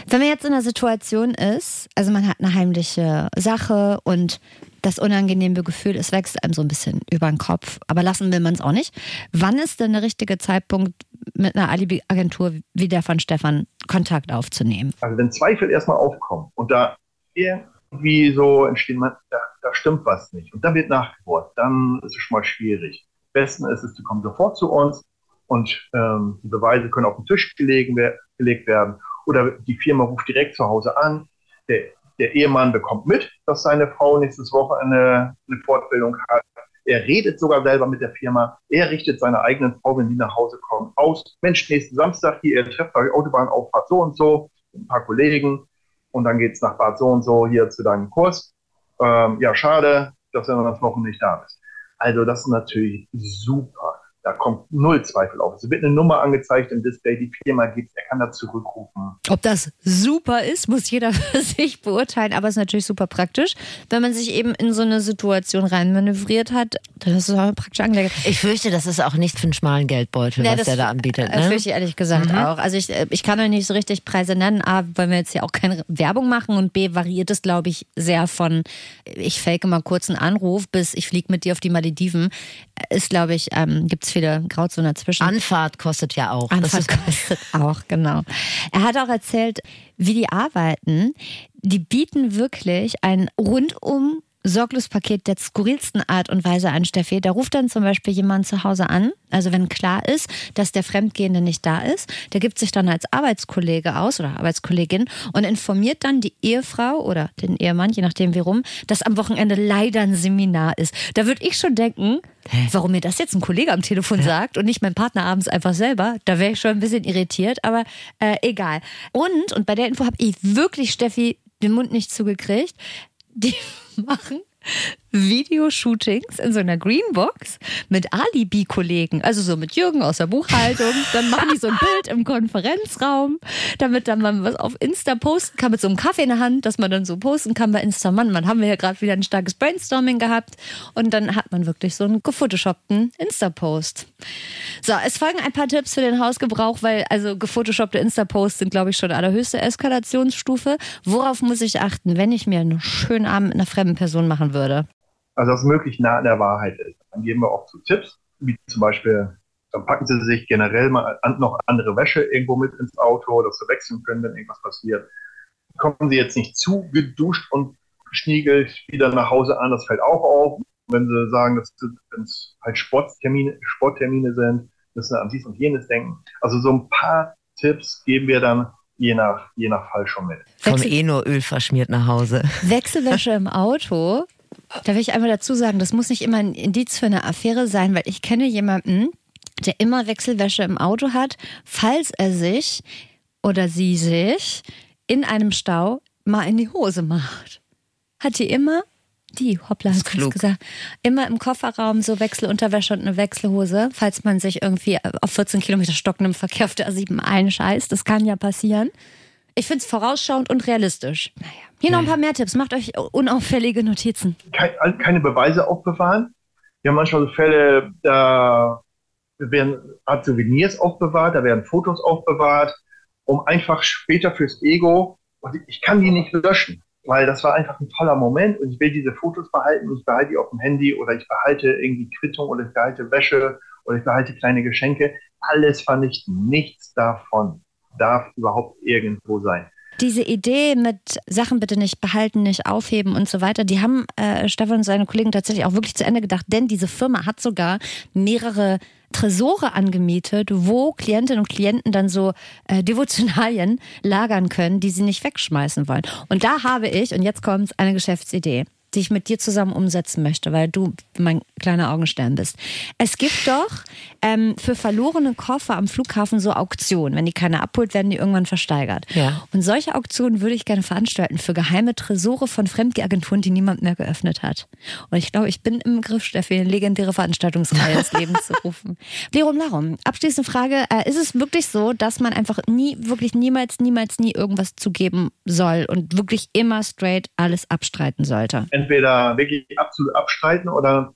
Wenn man jetzt in einer Situation ist, also man hat eine heimliche Sache und das unangenehme Gefühl, es wächst einem so ein bisschen über den Kopf, aber lassen will man es auch nicht. Wann ist denn der richtige Zeitpunkt, mit einer Alibi-Agentur wie der von Stefan Kontakt aufzunehmen? Also wenn Zweifel erstmal aufkommen und da irgendwie so entstehen, man, da, da stimmt was nicht und dann wird nachgebohrt, dann ist es schon mal schwierig. Am besten ist es, die kommen sofort zu uns und ähm, die Beweise können auf den Tisch gelegen, gelegt werden oder die Firma ruft direkt zu Hause an. Der, der Ehemann bekommt mit, dass seine Frau nächstes Wochenende eine Fortbildung hat. Er redet sogar selber mit der Firma. Er richtet seiner eigenen Frau, wenn die nach Hause kommt, aus. Mensch, nächsten Samstag hier, ihr trefft euch Autobahnauffahrt so und so, ein paar Kollegen. Und dann geht's nach Bad so und so hier zu deinem Kurs. Ähm, ja, schade, dass er noch das Wochen nicht da ist. Also das ist natürlich super. Da kommt null Zweifel auf. Es wird eine Nummer angezeigt im Display, die Firma gibt's, er kann da zurückrufen. Ob das super ist, muss jeder für sich beurteilen, aber es ist natürlich super praktisch, wenn man sich eben in so eine Situation reinmanövriert hat. Das ist auch praktisch angelegt. Ich fürchte, das ist auch nicht für einen schmalen Geldbeutel, Nee, was der da anbietet. Äh, Ne? fürchte ich ehrlich gesagt auch. Also ich, äh, ich kann euch nicht so richtig Preise nennen, A, weil wir jetzt hier auch keine Werbung machen und B, variiert es, glaube ich, sehr von ich fake mal kurz einen Anruf bis ich fliege mit dir auf die Malediven. Ist, glaube ich, ähm, gibt es viele Grauzonen dazwischen. Anfahrt kostet ja auch. Anfahrt kostet auch, genau. Er hat auch erzählt, wie die arbeiten. Die bieten wirklich ein rundum sorglos Paket der skurrilsten Art und Weise an, Steffi. Da ruft dann zum Beispiel jemand zu Hause an, also wenn klar ist, dass der Fremdgehende nicht da ist, der gibt sich dann als Arbeitskollege aus oder Arbeitskollegin und informiert dann die Ehefrau oder den Ehemann, je nachdem wie rum, dass am Wochenende leider ein Seminar ist. Da würde ich schon denken, warum mir das jetzt ein Kollege am Telefon sagt und nicht mein Partner abends einfach selber, da wäre ich schon ein bisschen irritiert, aber äh, egal. Und, und bei der Info habe ich wirklich, Steffi, den Mund nicht zugekriegt, die machen Videoshootings in so einer Greenbox mit Alibi-Kollegen, also so mit Jürgen aus der Buchhaltung. Dann machen die so ein Bild im Konferenzraum, damit dann man was auf Insta posten kann mit so einem Kaffee in der Hand, dass man dann so posten kann bei Insta. Mann, man haben wir ja gerade wieder ein starkes Brainstorming gehabt und dann hat man wirklich so einen gefotoshoppten Insta-Post. So, es folgen ein paar Tipps für den Hausgebrauch, weil also gefotoshoppte Insta-Posts sind, glaube ich, schon allerhöchste Eskalationsstufe. Worauf muss ich achten, wenn ich mir einen schönen Abend mit einer fremden Person machen würde? Also dass es möglichst nah an der Wahrheit ist. Dann geben wir auch so Tipps, wie zum Beispiel, dann packen Sie sich generell mal an, noch andere Wäsche irgendwo mit ins Auto, dass Sie wechseln können, wenn irgendwas passiert. Kommen Sie jetzt nicht zu geduscht und geschniegelt wieder nach Hause an, das fällt auch auf. Wenn Sie sagen, dass es halt Sporttermine, Sporttermine sind, müssen Sie an dies und jenes denken. Also so ein paar Tipps geben wir dann je nach, je nach Fall schon mit. Komm Wechsel- eh nur Öl verschmiert nach Hause. Wechselwäsche im Auto. Da will ich einmal dazu sagen, das muss nicht immer ein Indiz für eine Affäre sein, weil ich kenne jemanden, der immer Wechselwäsche im Auto hat, falls er sich oder sie sich in einem Stau mal in die Hose macht. Hat die immer, die, hoppla, hast du gesagt, immer im Kofferraum so Wechselunterwäsche und eine Wechselhose, falls man sich irgendwie auf 14 Kilometer stockendem Verkehr auf der A7 einscheißt. Das kann ja passieren. Ich finde es vorausschauend und realistisch. Naja. Hier noch ein paar mehr Tipps. Macht euch unauffällige Notizen. kein, keine Beweise aufbewahren. Wir haben manchmal so Fälle, da werden Art Souvenirs aufbewahrt, da werden Fotos aufbewahrt, um einfach später fürs Ego, und ich kann die nicht löschen, weil das war einfach ein toller Moment und ich will diese Fotos behalten, ich behalte die auf dem Handy oder ich behalte irgendwie Quittung oder ich behalte Wäsche oder ich behalte kleine Geschenke. Alles vernichten, nichts davon darf überhaupt irgendwo sein. Diese Idee mit Sachen bitte nicht behalten, nicht aufheben und so weiter, die haben äh, Stefan und seine Kollegen tatsächlich auch wirklich zu Ende gedacht, denn diese Firma hat sogar mehrere Tresore angemietet, wo Klientinnen und Klienten dann so äh, Devotionalien lagern können, die sie nicht wegschmeißen wollen. Und da habe ich, und jetzt kommt eine Geschäftsidee. Die ich mit dir zusammen umsetzen möchte, weil du mein kleiner Augenstern bist. Es gibt doch ähm, für verlorene Koffer am Flughafen so Auktionen. Wenn die keiner abholt, werden die irgendwann versteigert. Ja. Und solche Auktionen würde ich gerne veranstalten für geheime Tresore von Fremdagenturen, die niemand mehr geöffnet hat. Und ich glaube, ich bin im Griff, Steffi, eine legendäre Veranstaltungsreihe ins Leben zu rufen. Lerum Larum. Abschließende Frage. Äh, ist es wirklich so, dass man einfach nie, wirklich niemals, niemals, nie irgendwas zugeben soll und wirklich immer straight alles abstreiten sollte? Entweder wirklich absolut abstreiten oder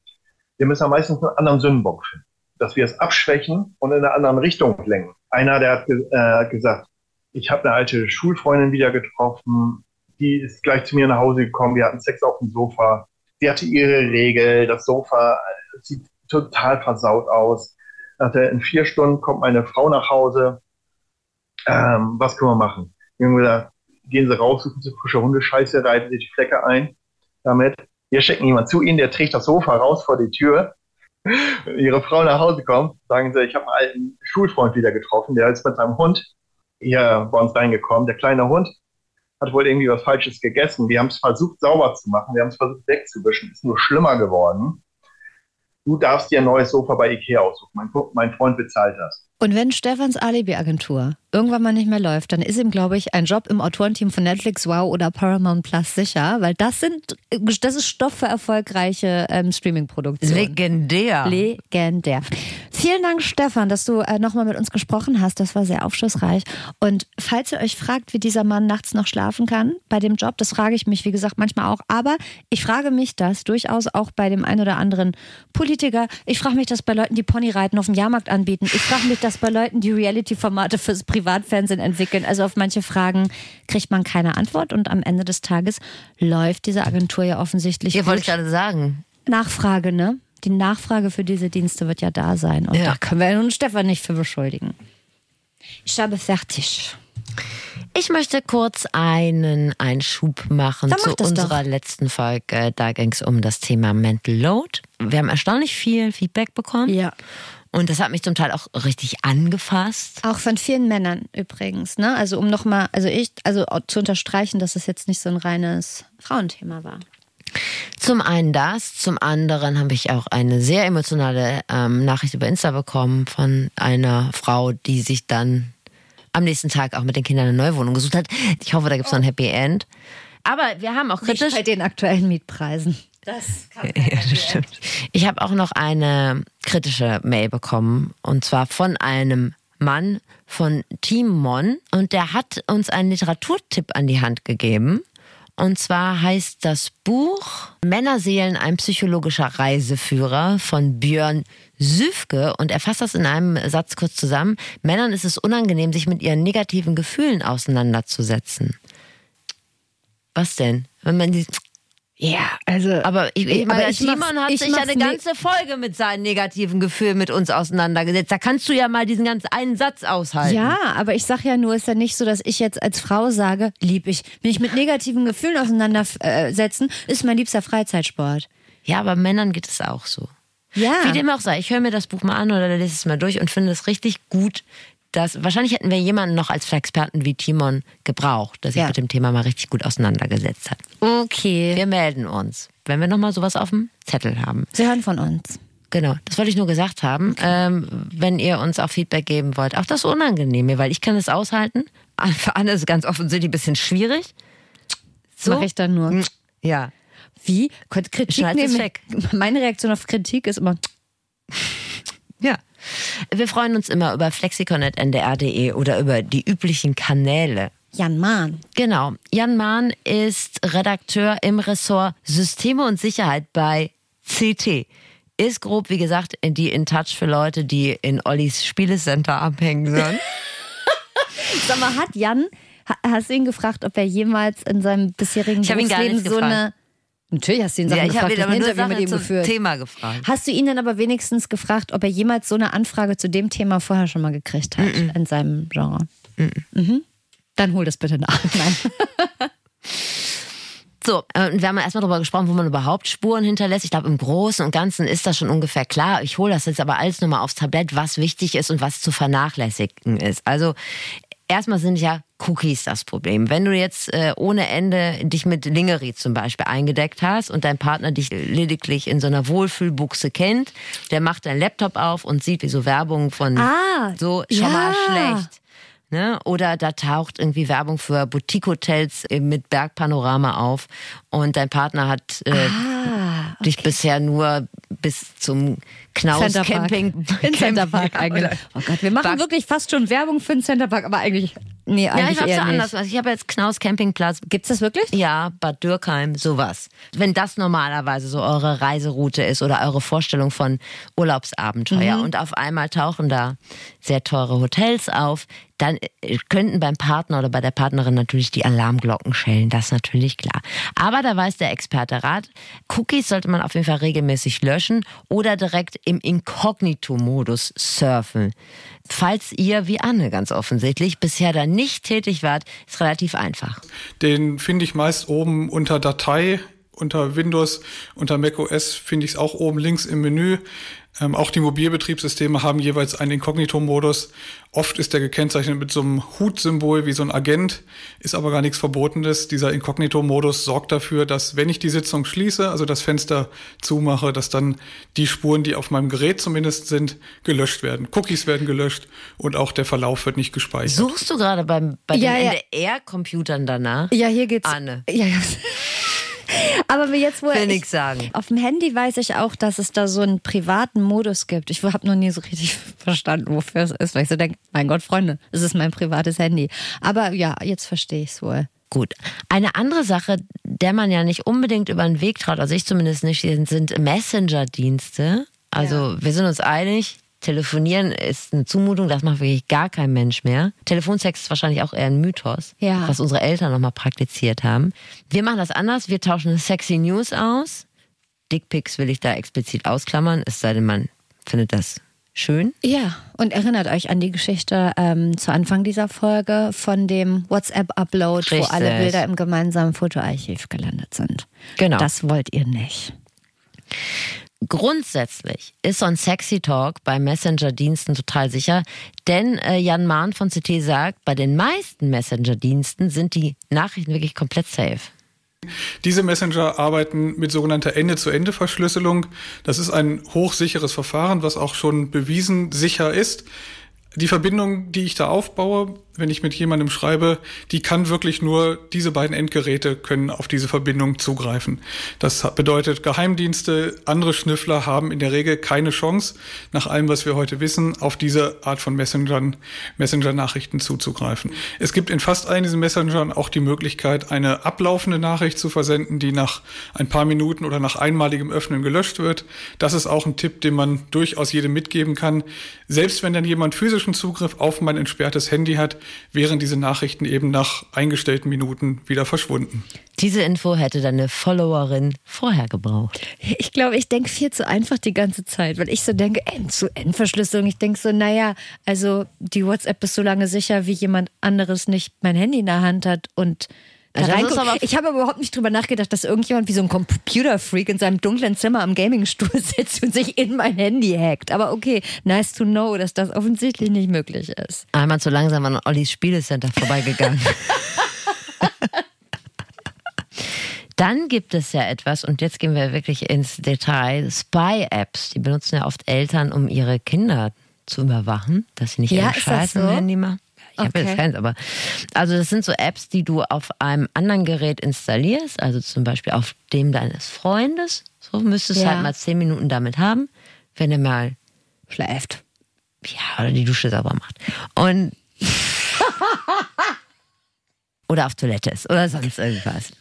wir müssen am meisten einen anderen Sündenbock finden. Dass wir es abschwächen und in eine andere Richtung lenken. Einer, der hat äh, gesagt, ich habe eine alte Schulfreundin wieder getroffen, die ist gleich zu mir nach Hause gekommen, wir hatten Sex auf dem Sofa. Sie hatte ihre Regel, das Sofa sieht total versaut aus. Sagte, in vier Stunden kommt meine Frau nach Hause. Ähm, was können wir machen? Wir haben gesagt, gehen Sie raus, suchen Sie frische Hundescheiße, reiben Sie die Flecke ein damit. Wir schicken jemand zu Ihnen, der trägt das Sofa raus vor die Tür. Wenn Ihre Frau nach Hause kommt, sagen Sie, ich habe einen alten Schulfreund wieder getroffen, der ist mit seinem Hund hier bei uns reingekommen. Der kleine Hund hat wohl irgendwie was Falsches gegessen. Wir haben es versucht sauber zu machen, wir haben es versucht wegzuwischen, ist nur schlimmer geworden. Du darfst dir ein neues Sofa bei Ikea aussuchen. Mein, mein Freund bezahlt das. Und wenn Stefans Alibi-Agentur irgendwann mal nicht mehr läuft, dann ist ihm, glaube ich, ein Job im Autorenteam von Netflix, Wow oder Paramount Plus sicher, weil das sind, das ist Stoff für erfolgreiche ähm, Streaming-Produktionen. Legendär. Legendär. Vielen Dank, Stefan, dass du äh, nochmal mit uns gesprochen hast. Das war sehr aufschlussreich. Und falls ihr euch fragt, wie dieser Mann nachts noch schlafen kann bei dem Job, das frage ich mich, wie gesagt, manchmal auch. Aber ich frage mich das durchaus auch bei dem einen oder anderen Politiker. Ich frage mich das bei Leuten, die Ponyreiten auf dem Jahrmarkt anbieten. Ich frage mich das bei Leuten, die Reality-Formate fürs Privatfernsehen entwickeln. Also auf manche Fragen kriegt man keine Antwort. Und am Ende des Tages läuft diese Agentur ja offensichtlich Hier wollte ich gerade sagen. Nachfrage, ne? Die Nachfrage für diese Dienste wird ja da sein. Und Ja. da können wir nun Stefan nicht für beschuldigen. Ich habe fertig. Ich möchte kurz einen Einschub machen Dann zu das unserer doch. letzten Folge. Da ging es um das Thema Mental Load. Wir haben erstaunlich viel Feedback bekommen. Ja. Und das hat mich zum Teil auch richtig angefasst. Auch von vielen Männern übrigens, ne? Also um nochmal, also ich, also zu unterstreichen, dass es jetzt nicht so ein reines Frauenthema war. Zum einen das, zum anderen habe ich auch eine sehr emotionale ähm, Nachricht über Insta bekommen von einer Frau, die sich dann am nächsten Tag auch mit den Kindern eine neue Wohnung gesucht hat. Ich hoffe, da gibt es noch ein Happy End. Aber wir haben auch kritisch. Nicht bei den aktuellen Mietpreisen. Das kann Ja, das stimmt. Ich habe auch noch eine kritische Mail bekommen und zwar von einem Mann von Team Mon und der hat uns einen Literaturtipp an die Hand gegeben. Und zwar heißt das Buch Männerseelen, ein psychologischer Reiseführer von Björn Süfke und er fasst das in einem Satz kurz zusammen. Männern ist es unangenehm, sich mit ihren negativen Gefühlen auseinanderzusetzen. Was denn? Wenn man die Ja, also. aber ich, ich meine, ich mach's- hat ich sich ja eine ne- ganze Folge mit seinen negativen Gefühlen mit uns auseinandergesetzt. Da kannst du ja mal diesen ganz einen Satz aushalten. Ja, aber ich sag ja nur, es ist ja nicht so, dass ich jetzt als Frau sage, lieb ich, mich mit negativen Gefühlen auseinandersetzen, ist mein liebster Freizeitsport. Ja, aber Männern geht es auch so. Ja. Wie dem auch sei, ich höre mir das Buch mal an oder lese es mal durch und finde es richtig gut, dass wahrscheinlich hätten wir jemanden noch als Experten wie Timon gebraucht, der sich Ja. mit dem Thema mal richtig gut auseinandergesetzt hat. Okay. Wir melden uns, wenn wir nochmal sowas auf dem Zettel haben. Sie hören von uns. Genau, das wollte ich nur gesagt haben. Ähm, wenn ihr uns auch Feedback geben wollt, auch das Unangenehme, weil ich kann es aushalten. Für Anne ist es ganz offensichtlich ein bisschen schwierig. So mache ich dann nur. Ja. Wie? Kritik nehmen- weg. Meine Reaktion auf Kritik ist immer, Ja. Wir freuen uns immer über flexikon.ndr.de oder über die üblichen Kanäle. Jan Mahn. Genau. Jan Mahn ist Redakteur im Ressort Systeme und Sicherheit bei CT. Ist grob, wie gesagt, die in Touch für Leute, die in Ollis Spielecenter abhängen sollen. Sag mal, hat Jan, ha- hast du ihn gefragt, ob er jemals in seinem bisherigen Ich Berufsleben so eine. Natürlich hast du ihn Sachen ja, ich habe gefragt, ihn ein nur Interview mit Sachen ihm zum geführt. Thema gefragt. Hast du ihn dann aber wenigstens gefragt, ob er jemals so eine Anfrage zu dem Thema vorher schon mal gekriegt hat in seinem Genre? Mhm. Dann hol das bitte nach. Nein. So, äh, wir haben erstmal darüber gesprochen, wo man überhaupt Spuren hinterlässt. Ich glaube, im Großen und Ganzen ist das schon ungefähr klar. Ich hole das jetzt aber alles nochmal aufs Tablett, was wichtig ist und was zu vernachlässigen ist. Also erstmal sind ja Cookies das Problem. Wenn du jetzt äh, ohne Ende dich mit Lingerie zum Beispiel eingedeckt hast und dein Partner dich lediglich in so einer Wohlfühlbuchse kennt, der macht deinen Laptop auf und sieht, wie so Werbung von Ah, so schon ja. mal schlecht. Ne? Oder da taucht irgendwie Werbung für Boutique-Hotels äh, mit Bergpanorama auf und dein Partner hat äh, Ah, dich bisher nur bis zum Knaus. Camping In Center Park Ja, eingeladen. Oh Gott, wir machen Park- wirklich fast schon Werbung für den Center Park, aber eigentlich, nee, Ja, eigentlich ich hab's eher ja nicht. anders. Also ich habe jetzt Knaus Campingplatz. Gibt's das wirklich? Ja, Bad Dürkheim, sowas. Wenn das normalerweise so eure Reiseroute ist oder eure Vorstellung von Urlaubsabenteuer und auf einmal tauchen da sehr teure Hotels auf, dann äh, könnten beim Partner oder bei der Partnerin natürlich die Alarmglocken schellen, das ist natürlich klar. Aber da weiß der Experte Rat, Cookies sollte man auf jeden Fall regelmäßig löschen oder direkt im Inkognito-Modus surfen. Falls ihr, wie Anne ganz offensichtlich, bisher da nicht tätig wart, ist relativ einfach. Den finde ich meist oben unter Datei, unter Windows, unter macOS finde ich es auch oben links im Menü. Ähm, auch die Mobilbetriebssysteme haben jeweils einen Inkognito-Modus. Oft ist der gekennzeichnet mit so einem Hutsymbol wie so ein Agent, ist aber gar nichts Verbotenes. Dieser Inkognito-Modus sorgt dafür, dass wenn ich die Sitzung schließe, also das Fenster zumache, dass dann die Spuren, die auf meinem Gerät zumindest sind, gelöscht werden. Cookies werden gelöscht und auch der Verlauf wird nicht gespeichert. Suchst du gerade beim, bei Ja, den ja. NDR-Computern danach? Ja, hier geht's. Anne. Ja, ja. Aber mir jetzt, wo Will ich, sagen. Auf dem Handy weiß ich auch, dass es da so einen privaten Modus gibt. Ich habe noch nie so richtig verstanden, wofür es ist, weil ich so denke, mein Gott, Freunde, es ist mein privates Handy. Aber ja, jetzt verstehe ich es wohl. Gut. Eine andere Sache, der man ja nicht unbedingt über den Weg traut, also ich zumindest nicht, sind Messenger-Dienste. Also wir sind uns einig, telefonieren ist eine Zumutung, das macht wirklich gar kein Mensch mehr. Telefonsex ist wahrscheinlich auch eher ein Mythos, Ja. was unsere Eltern nochmal praktiziert haben. Wir machen das anders, wir tauschen sexy News aus. Dickpics will ich da explizit ausklammern, es sei denn, man findet das schön. Ja, und erinnert euch an die Geschichte ähm, zu Anfang dieser Folge von dem WhatsApp-Upload, wo alle Bilder im gemeinsamen Fotoarchiv gelandet sind. Genau. Das wollt ihr nicht. Grundsätzlich ist so ein Sexy Talk bei Messenger-Diensten total sicher, denn äh, Jan Mahn von CT sagt, bei den meisten Messenger-Diensten sind die Nachrichten wirklich komplett safe. Diese Messenger arbeiten mit sogenannter Ende-zu-Ende-Verschlüsselung. Das ist ein hochsicheres Verfahren, was auch schon bewiesen sicher ist. Die Verbindung, die ich da aufbaue, wenn ich mit jemandem schreibe, die kann wirklich nur, diese beiden Endgeräte können auf diese Verbindung zugreifen. Das bedeutet, Geheimdienste, andere Schnüffler haben in der Regel keine Chance, nach allem, was wir heute wissen, auf diese Art von Messengern, Messenger-Nachrichten zuzugreifen. Es gibt in fast allen diesen Messengern auch die Möglichkeit, eine ablaufende Nachricht zu versenden, die nach ein paar Minuten oder nach einmaligem Öffnen gelöscht wird. Das ist auch ein Tipp, den man durchaus jedem mitgeben kann. Selbst wenn dann jemand physischen Zugriff auf mein entsperrtes Handy hat, wären diese Nachrichten eben nach eingestellten Minuten wieder verschwunden. Diese Info hätte deine Followerin vorher gebraucht. Ich glaube, ich denke viel zu einfach die ganze Zeit, weil ich so denke, End-zu-End-Verschlüsselung. Ich denke so, naja, also die WhatsApp ist so lange sicher, wie jemand anderes nicht mein Handy in der Hand hat und da Also ist reinguckt. aber- ich habe überhaupt nicht drüber nachgedacht, dass irgendjemand wie so ein Computerfreak in seinem dunklen Zimmer am Gamingstuhl sitzt und sich in mein Handy hackt. Aber okay, nice to know, dass das offensichtlich nicht möglich ist. Einmal zu langsam an Ollis Spielecenter vorbeigegangen. Dann gibt es ja etwas, und jetzt gehen wir wirklich ins Detail, Spy-Apps. Die benutzen ja oft Eltern, um ihre Kinder zu überwachen, dass sie nicht Ja, ihren Scheiß im so? Handy machen. Ich habe Okay. jetzt keins, aber also das sind so Apps, die du auf einem anderen Gerät installierst, also zum Beispiel auf dem deines Freundes. So müsstest du Ja. halt mal zehn Minuten damit haben, wenn er mal Schläft. ja, oder die Dusche sauber macht. Und oder auf Toilette ist oder sonst irgendwas.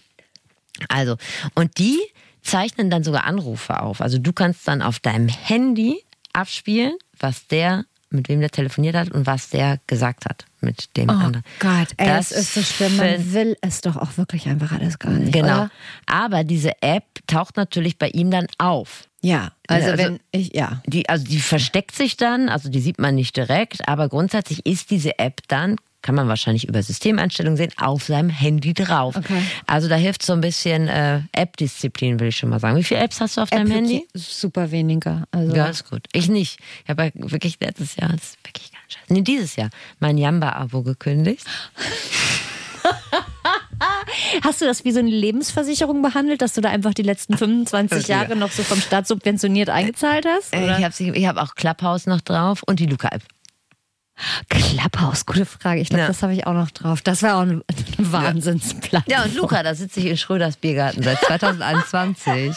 Also, und die zeichnen dann sogar Anrufe auf. Also du kannst dann auf deinem Handy abspielen, was der, mit wem der telefoniert hat und was der gesagt hat mit dem Oh anderen. Gott, ey, Das das ist so schlimm. Man will es doch auch wirklich einfach alles gar nicht. Genau. Oder? Aber diese App taucht natürlich bei ihm dann auf. Ja, also, Also- wenn ich, ja. Die, also die versteckt sich dann, also die sieht man nicht direkt, aber grundsätzlich ist diese App dann kann man wahrscheinlich über Systemeinstellungen sehen, auf seinem Handy drauf. Okay. Also da hilft so ein bisschen äh, App-Disziplin, will ich schon mal sagen. Wie viele Apps hast du auf deinem App- Handy? Super weniger. Also. Ja, ist gut. Ich nicht. Ich habe ja wirklich letztes Jahr, das ist wirklich ganz scheiße. Nee, dieses Jahr mein Jamba-Abo gekündigt. Hast du das wie so eine Lebensversicherung behandelt, dass du da einfach die letzten 25 Ja. Jahre noch so vom Staat subventioniert eingezahlt hast? Äh, Oder? Ich habe ich hab auch Clubhouse noch drauf und die Luca-App. Klapphaus, gute Frage. Ich glaube, Ja. das habe ich auch noch drauf. Das wäre auch ein, ein Wahnsinnsplan. Ja, und Luca, da sitze ich in Schröders Biergarten seit 2021.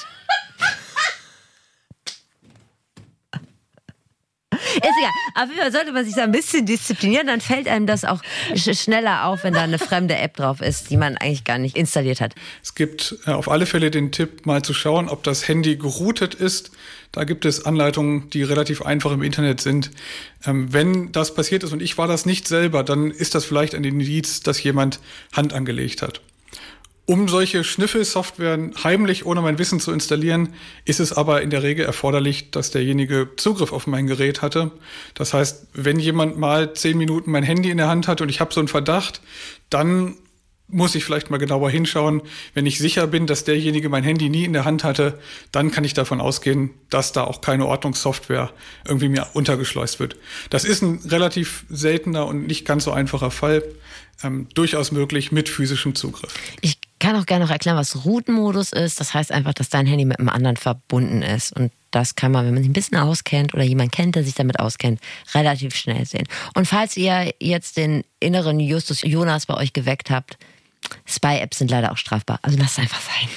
Ist egal. Auf jeden Fall sollte man sich da ein bisschen disziplinieren, dann fällt einem das auch sch schneller auf, wenn da eine fremde App drauf ist, die man eigentlich gar nicht installiert hat. Es gibt äh, auf alle Fälle den Tipp, mal zu schauen, ob das Handy geroutet ist. Da gibt es Anleitungen, die relativ einfach im Internet sind. Ähm, wenn das passiert ist und ich war das nicht selber, dann ist das vielleicht ein Indiz, dass jemand Hand angelegt hat. Um solche Schnüffelsoftwaren heimlich ohne mein Wissen zu installieren, ist es aber in der Regel erforderlich, dass derjenige Zugriff auf mein Gerät hatte. Das heißt, wenn jemand mal zehn Minuten mein Handy in der Hand hat und ich habe so einen Verdacht, dann muss ich vielleicht mal genauer hinschauen. Wenn ich sicher bin, dass derjenige mein Handy nie in der Hand hatte, dann kann ich davon ausgehen, dass da auch keine Ordnungssoftware irgendwie mir untergeschleust wird. Das ist ein relativ seltener und nicht ganz so einfacher Fall. Ähm, durchaus möglich mit physischem Zugriff. Ich kann auch gerne noch erklären, was Root-Modus ist. Das heißt einfach, dass dein Handy mit einem anderen verbunden ist. Und das kann man, wenn man sich ein bisschen auskennt oder jemand kennt, der sich damit auskennt, relativ schnell sehen. Und falls ihr jetzt den inneren Justus Jonas bei euch geweckt habt, Spy-Apps sind leider auch strafbar. Also lasst es einfach sein.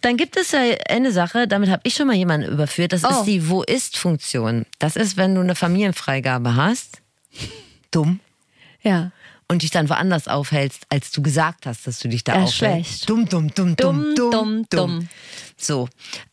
Dann gibt es ja eine Sache, damit habe ich schon mal jemanden überführt. Das Oh. ist die Wo ist-Funktion. Das ist, wenn du eine Familienfreigabe hast. Dumm Ja. und dich dann woanders aufhältst, als du gesagt hast, dass du dich da Ja, aufhältst. schlecht. Dumm, dumm, dumm, dumm, Dumm, dumm, dumm. So.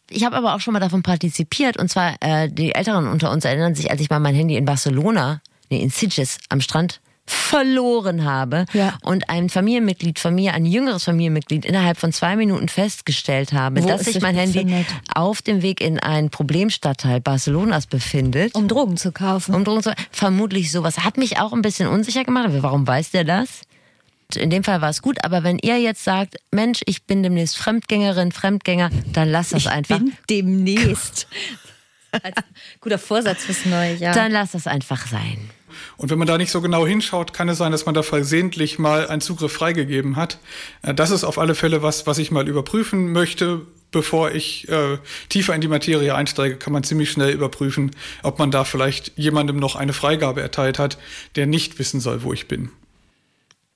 Ich habe aber auch schon mal davon partizipiert und zwar äh, die Älteren unter uns erinnern sich, als ich mal mein Handy in Barcelona, nee, in Sitges am Strand verloren habe Ja. und ein Familienmitglied von mir, ein jüngeres Familienmitglied, innerhalb von zwei Minuten festgestellt habe, Wo dass sich mein Handy befindet. auf dem Weg in einen Problemstadtteil Barcelonas befindet. Um Drogen zu kaufen. Um Drogen zu, vermutlich sowas. Hat mich auch ein bisschen unsicher gemacht. Warum weiß der das? In dem Fall war es gut, aber wenn ihr jetzt sagt, Mensch, ich bin demnächst Fremdgängerin, Fremdgänger, dann lasst das einfach. bin demnächst. Als guter Vorsatz fürs neue Jahr. Dann lasst das einfach sein. Und wenn man da nicht so genau hinschaut, kann es sein, dass man da versehentlich mal einen Zugriff freigegeben hat. Äh, Das ist auf alle Fälle was, was ich mal überprüfen möchte. Bevor ich äh, tiefer in die Materie einsteige, kann man ziemlich schnell überprüfen, ob man da vielleicht jemandem noch eine Freigabe erteilt hat, der nicht wissen soll, wo ich bin.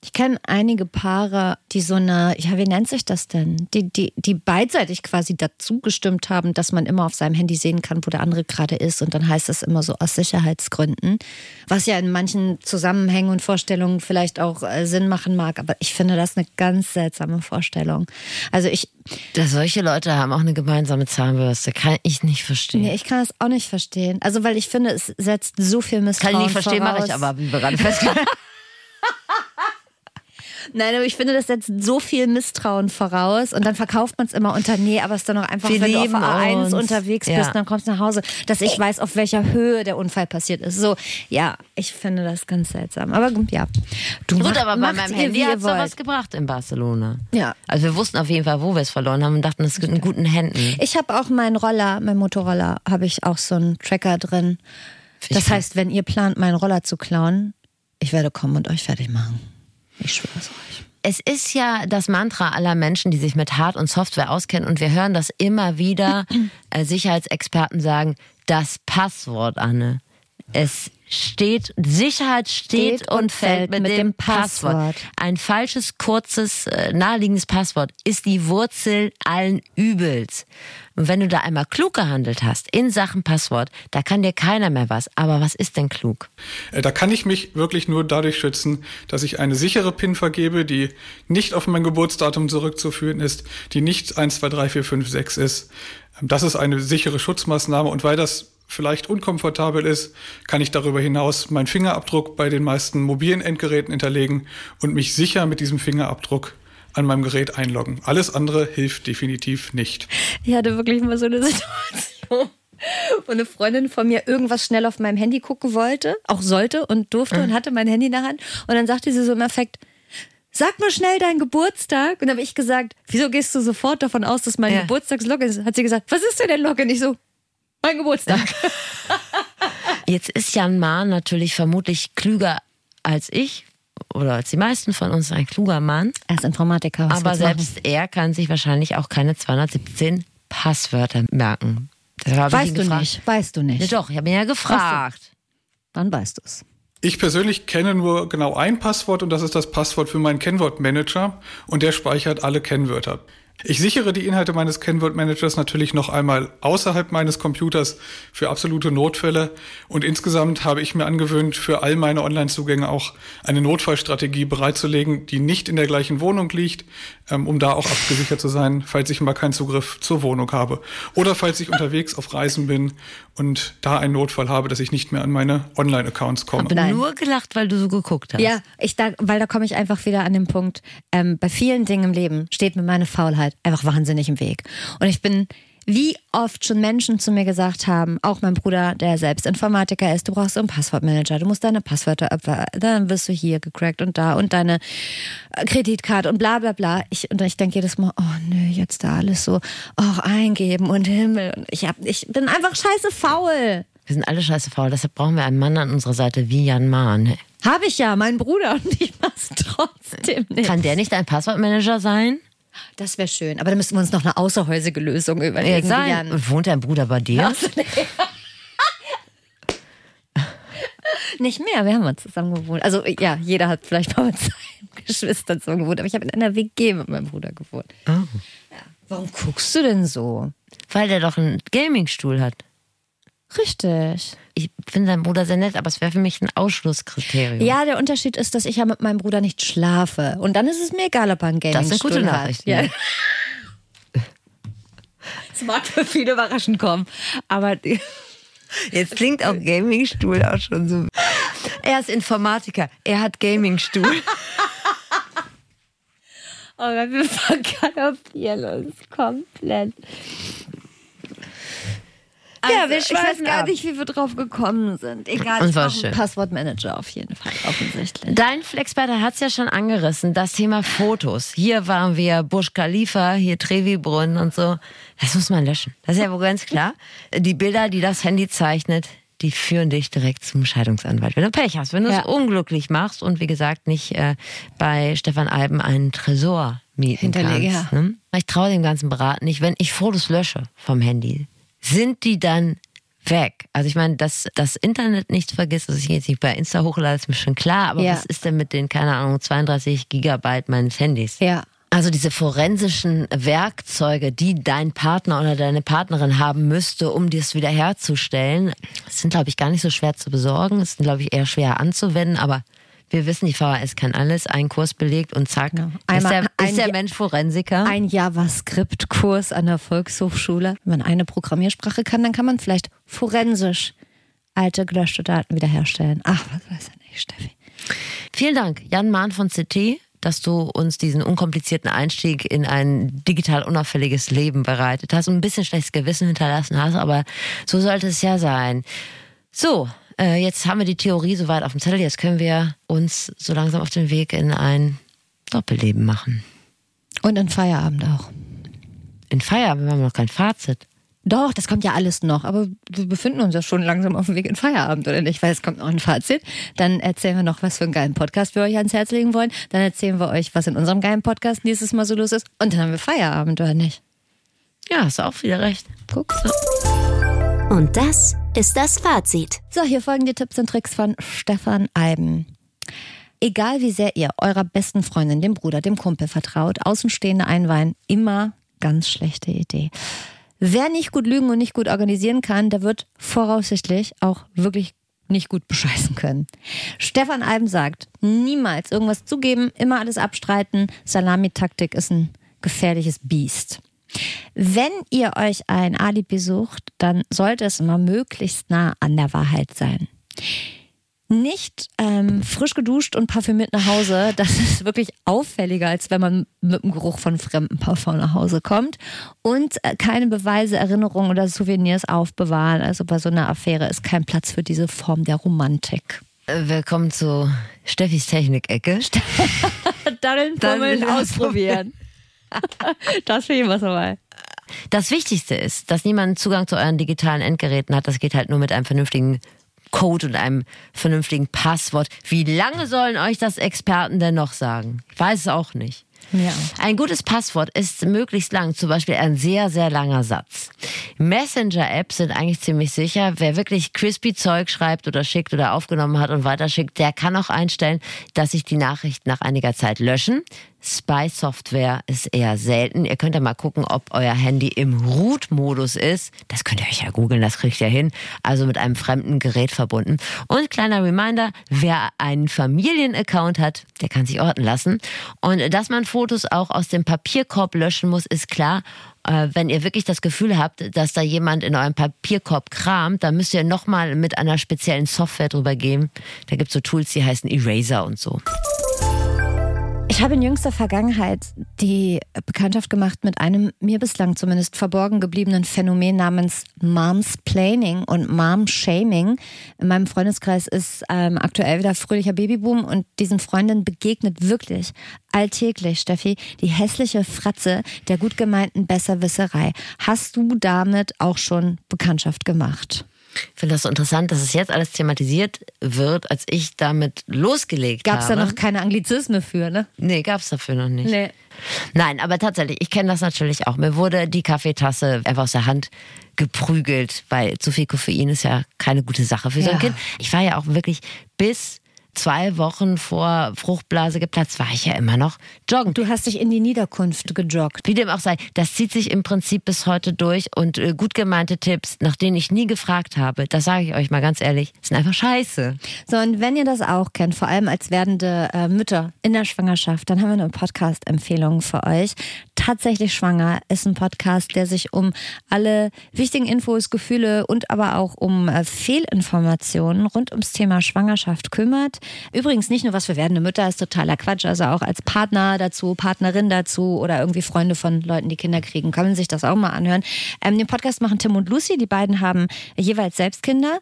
Ich kenne einige Paare, die so eine, ja, wie nennt sich das denn? Die, die, die beidseitig quasi dazu gestimmt haben, dass man immer auf seinem Handy sehen kann, wo der andere gerade ist. Und dann heißt es immer so aus Sicherheitsgründen. Was ja in manchen Zusammenhängen und Vorstellungen vielleicht auch äh, Sinn machen mag. Aber ich finde das eine ganz seltsame Vorstellung. Also ich, Dass solche Leute haben auch eine gemeinsame Zahnbürste, kann ich nicht verstehen. nee, ich kann das auch nicht verstehen. Also weil ich finde, es setzt so viel Misstrauen kann ich nicht verstehen, mache ich aber, wie wir gerade festgestellt. Nein, aber ich finde, das setzt so viel Misstrauen voraus und dann verkauft man es immer unter, nee, aber es ist dann auch einfach, Wir wenn du auf lieben der A1 uns. unterwegs Ja. bist, dann kommst du nach Hause, dass ich weiß, auf welcher Höhe der Unfall passiert ist. So, ja, ich finde das ganz seltsam. Aber gut, ja. Du Gut, macht- aber bei meinem Handy hat es doch was gebracht in Barcelona. Ja. Also wir wussten auf jeden Fall, wo wir es verloren haben und dachten, es gibt in guten Händen. Ich habe auch meinen Roller, mein Motorroller, habe ich auch so einen Tracker drin. Das heißt, wenn ihr plant, meinen Roller zu klauen, ich werde kommen und euch fertig machen. Ich schwöre es euch. Es ist ja das Mantra aller Menschen, die sich mit Hard- und Software auskennen. Und wir hören das immer wieder. Äh, Sicherheitsexperten sagen, das Passwort, Anne. Es steht, Sicherheit steht, Steht und fällt mit, dem Passwort. Passwort. Ein falsches, kurzes, äh, naheliegendes Passwort ist die Wurzel allen Übels. Und wenn du da einmal klug gehandelt hast in Sachen Passwort, da kann dir keiner mehr was. Aber was ist denn klug? Äh, Da kann ich mich wirklich nur dadurch schützen, dass ich eine sichere PIN vergebe, die nicht auf mein Geburtsdatum zurückzuführen ist, die nicht 1, 2, 3, 4, 5, 6 ist. Ähm, Das ist eine sichere Schutzmaßnahme und weil das vielleicht unkomfortabel ist, kann ich darüber hinaus meinen Fingerabdruck bei den meisten mobilen Endgeräten hinterlegen und mich sicher mit diesem Fingerabdruck an meinem Gerät einloggen. Alles andere hilft definitiv nicht. Ich hatte wirklich mal so eine Situation. wo eine Freundin von mir irgendwas schnell auf meinem Handy gucken wollte, auch sollte und durfte und hatte mein Handy in der Hand. Und dann sagte sie so im Effekt, sag mal schnell deinen Geburtstag. Und dann habe ich gesagt, wieso gehst du sofort davon aus, dass mein Ja. Geburtstagslogin ist? Hat sie gesagt, was ist denn der Login? Ich so, mein Geburtstag. Jetzt ist Jan Mahn natürlich vermutlich klüger als ich oder als die meisten von uns ein kluger Mann. Er ist Informatiker. Aber du machen? selbst er kann sich wahrscheinlich auch keine 217 Passwörter merken. Das habe ich ihn Weißt du gefragt. nicht, weißt du Ja, nicht. doch, ich habe ihn ja gefragt. Dann weißt du es. Ich persönlich kenne nur genau ein Passwort und das ist das Passwort für meinen Kennwortmanager und der speichert alle Kennwörter. Ich sichere die Inhalte meines Kennwortmanagers natürlich noch einmal außerhalb meines Computers für absolute Notfälle. Und insgesamt habe ich mir angewöhnt, für all meine Online-Zugänge auch eine Notfallstrategie bereitzulegen, die nicht in der gleichen Wohnung liegt, ähm, um da auch abgesichert zu sein, falls ich mal keinen Zugriff zur Wohnung habe. Oder falls ich unterwegs auf Reisen bin und da einen Notfall habe, dass ich nicht mehr an meine Online-Accounts komme. Habe Nein. nur gelacht, weil du so geguckt hast. Ja, ich da, weil da komme ich einfach wieder an den Punkt. Ähm, bei vielen Dingen im Leben steht mir meine Faulheit einfach wahnsinnig im Weg. Und ich bin, wie oft schon Menschen zu mir gesagt haben, auch mein Bruder, der selbst Informatiker ist, du brauchst so einen Passwortmanager, du musst deine Passwörter abwehren, dann wirst du hier gecrackt und da und deine Kreditkarte und bla bla bla. Ich, und ich denke jedes Mal, oh nö, jetzt da alles so, oh, eingeben und Himmel. Und ich, hab, ich bin einfach scheiße faul. Wir sind alle scheiße faul, deshalb brauchen wir einen Mann an unserer Seite wie Jan Mahn. Habe ich ja, mein Bruder und ich mach's trotzdem nicht. Kann der nicht ein Passwortmanager sein? Das wäre schön. Aber dann müssten wir uns noch eine außerhäusige Lösung überlegen. Sein. Wohnt dein Bruder bei dir? Nicht mehr, wir haben uns zusammen gewohnt. Also ja, jeder hat vielleicht mal mit seinen Geschwistern zusammen gewohnt, aber ich habe in einer WG mit meinem Bruder gewohnt. Oh. Ja. Warum guckst du denn so? Weil der doch einen Gamingstuhl hat. Richtig. Ich finde deinen Bruder sehr nett, aber es wäre für mich ein Ausschlusskriterium. Ja, der Unterschied ist, dass ich ja mit meinem Bruder nicht schlafe. Und dann ist es mir egal, ob er einen gaming Das sind gute Nachrichten. Ja. Es mag für viele überraschend kommen, aber Jetzt klingt auch Gamingstuhl auch schon so. Er ist Informatiker, er hat Gamingstuhl. oh Gott, wir vergaloppieren uns komplett. Ja, wir Also, ich weiß gar ab. nicht, wie wir drauf gekommen sind. Egal, Und ich war einen Passwortmanager auf jeden Fall, offensichtlich. Dein Flexperter hat es ja schon angerissen, das Thema Fotos. Hier waren wir Burj Khalifa, hier Trevi-Brunnen und so. Das muss man löschen. Das ist ja wohl ganz klar. Die Bilder, die das Handy zeichnet, die führen dich direkt zum Scheidungsanwalt. Wenn du Pech hast, wenn du es Ja. unglücklich machst und wie gesagt nicht äh, bei Stefan Alben einen Tresor mieten Hinterlege, kannst. Ne? Ich traue dem ganzen Berat nicht. Wenn ich Fotos lösche vom Handy, sind die dann weg? Also ich meine, dass das Internet nichts vergisst, dass ich jetzt nicht bei Insta hochlade, ist mir schon klar. Aber Ja. was ist denn mit den, keine Ahnung, 32 Gigabyte meines Handys? Ja. Also diese forensischen Werkzeuge, die dein Partner oder deine Partnerin haben müsste, um das wiederherzustellen, sind, glaube ich, gar nicht so schwer zu besorgen. Es sind, glaube ich, eher schwer anzuwenden, aber wir wissen, die VHS kann alles, einen Kurs belegt und zack, Genau. ist der, ein ist der Mensch Forensiker. Ein JavaScript-Kurs an der Volkshochschule. Wenn man eine Programmiersprache kann, dann kann man vielleicht forensisch alte gelöschte Daten wiederherstellen. Ach, was weiß ich nicht, Steffi. Vielen Dank, Jan Mahn von CT, dass du uns diesen unkomplizierten Einstieg in ein digital unauffälliges Leben bereitet hast und ein bisschen schlechtes Gewissen hinterlassen hast, aber so sollte es ja sein. So, äh, jetzt haben wir die Theorie soweit auf dem Zettel, jetzt können wir uns so langsam auf den Weg in ein Doppelleben machen. Und in Feierabend auch. In Feierabend haben wir noch kein Fazit. Doch, das kommt ja alles noch, aber wir befinden uns ja schon langsam auf dem Weg in Feierabend, oder nicht? Weil es kommt noch ein Fazit. Dann erzählen wir noch, was für einen geilen Podcast wir euch ans Herz legen wollen. Dann erzählen wir euch, was in unserem geilen Podcast nächstes Mal so los ist. Und dann haben wir Feierabend, oder nicht? Ja, hast auch wieder recht. Guck. Und das ist das Fazit. So, hier folgen die Tipps und Tricks von Stefan Alben. Egal wie sehr ihr eurer besten Freundin, dem Bruder, dem Kumpel vertraut, Außenstehende einweihen, immer ganz schlechte Idee. Wer nicht gut lügen und nicht gut organisieren kann, der wird voraussichtlich auch wirklich nicht gut bescheißen können. Stefan Alben sagt, niemals irgendwas zugeben, immer alles abstreiten. Salamitaktik ist ein gefährliches Biest. Wenn ihr euch ein Alibi sucht, dann sollte es immer möglichst nah an der Wahrheit sein. nicht ähm, frisch geduscht und parfümiert nach Hause. Das ist wirklich auffälliger, als wenn man mit dem Geruch von fremden Parfum nach Hause kommt. Und äh, keine Beweise, Erinnerungen oder Souvenirs aufbewahren. Also bei so einer Affäre ist kein Platz für diese Form der Romantik. Äh, Willkommen zu Steffis Technik-Ecke. Daddeln, Daddeln, fummeln, ausprobieren. das ich was dabei. Das Wichtigste ist, dass niemand Zugang zu euren digitalen Endgeräten hat. Das geht halt nur mit einem vernünftigen Code und einem vernünftigen Passwort. Wie lange sollen euch das Experten denn noch sagen? Ich weiß es auch nicht. Ja. Ein gutes Passwort ist möglichst lang, zum Beispiel ein sehr, sehr langer Satz. Messenger-Apps sind eigentlich ziemlich sicher. Wer wirklich crispy Zeug schreibt oder schickt oder aufgenommen hat und weiterschickt, der kann auch einstellen, dass sich die Nachrichten nach einiger Zeit löschen. Spy-Software ist eher selten. Ihr könnt ja mal gucken, ob euer Handy im Root-Modus ist. Das könnt ihr euch ja googeln, das kriegt ihr hin. Also mit einem fremden Gerät verbunden. Und kleiner Reminder, wer einen Familienaccount hat, der kann sich orten lassen. Und dass man Fotos auch aus dem Papierkorb löschen muss, ist klar. Äh, Wenn ihr wirklich das Gefühl habt, dass da jemand in eurem Papierkorb kramt, dann müsst ihr nochmal mit einer speziellen Software drüber gehen. Da gibt's so Tools, die heißen Eraser und so. Ich habe in jüngster Vergangenheit die Bekanntschaft gemacht mit einem mir bislang zumindest verborgen gebliebenen Phänomen namens Momsplaining und Mom-Shaming. In meinem Freundeskreis ist ähm, aktuell wieder fröhlicher Babyboom und diesen Freundinnen begegnet wirklich alltäglich, Steffi, die hässliche Fratze der gut gemeinten Besserwisserei. Hast du damit auch schon Bekanntschaft gemacht? Ich finde das so interessant, dass es jetzt alles thematisiert wird, als ich damit losgelegt Gab es habe. da noch keine Anglizismen für, ne? Nee, gab's dafür noch nicht. Nee. Nein, aber tatsächlich, ich kenne das natürlich auch. Mir wurde die Kaffeetasse einfach aus der Hand geprügelt, weil zu viel Koffein ist ja keine gute Sache für so ein Ja. Kind. Ich war ja auch wirklich bis zwei Wochen vor Fruchtblase geplatzt, war ich ja immer noch joggen. Du hast dich in die Niederkunft gejoggt. Wie dem auch sei, das zieht sich im Prinzip bis heute durch und äh, gut gemeinte Tipps, nach denen ich nie gefragt habe, das sage ich euch mal ganz ehrlich, sind einfach scheiße. So, und wenn ihr das auch kennt, vor allem als werdende äh, Mütter in der Schwangerschaft, dann haben wir eine Podcast-Empfehlung für euch. Tatsächlich schwanger ist ein Podcast, der sich um alle wichtigen Infos, Gefühle und aber auch um äh, Fehlinformationen rund ums Thema Schwangerschaft kümmert. Übrigens nicht nur was für werdende Mütter ist totaler Quatsch, also auch als Partner dazu, Partnerin dazu oder irgendwie Freunde von Leuten, die Kinder kriegen, können sich das auch mal anhören. Ähm, den Podcast machen Tim und Lucy, die beiden haben jeweils selbst Kinder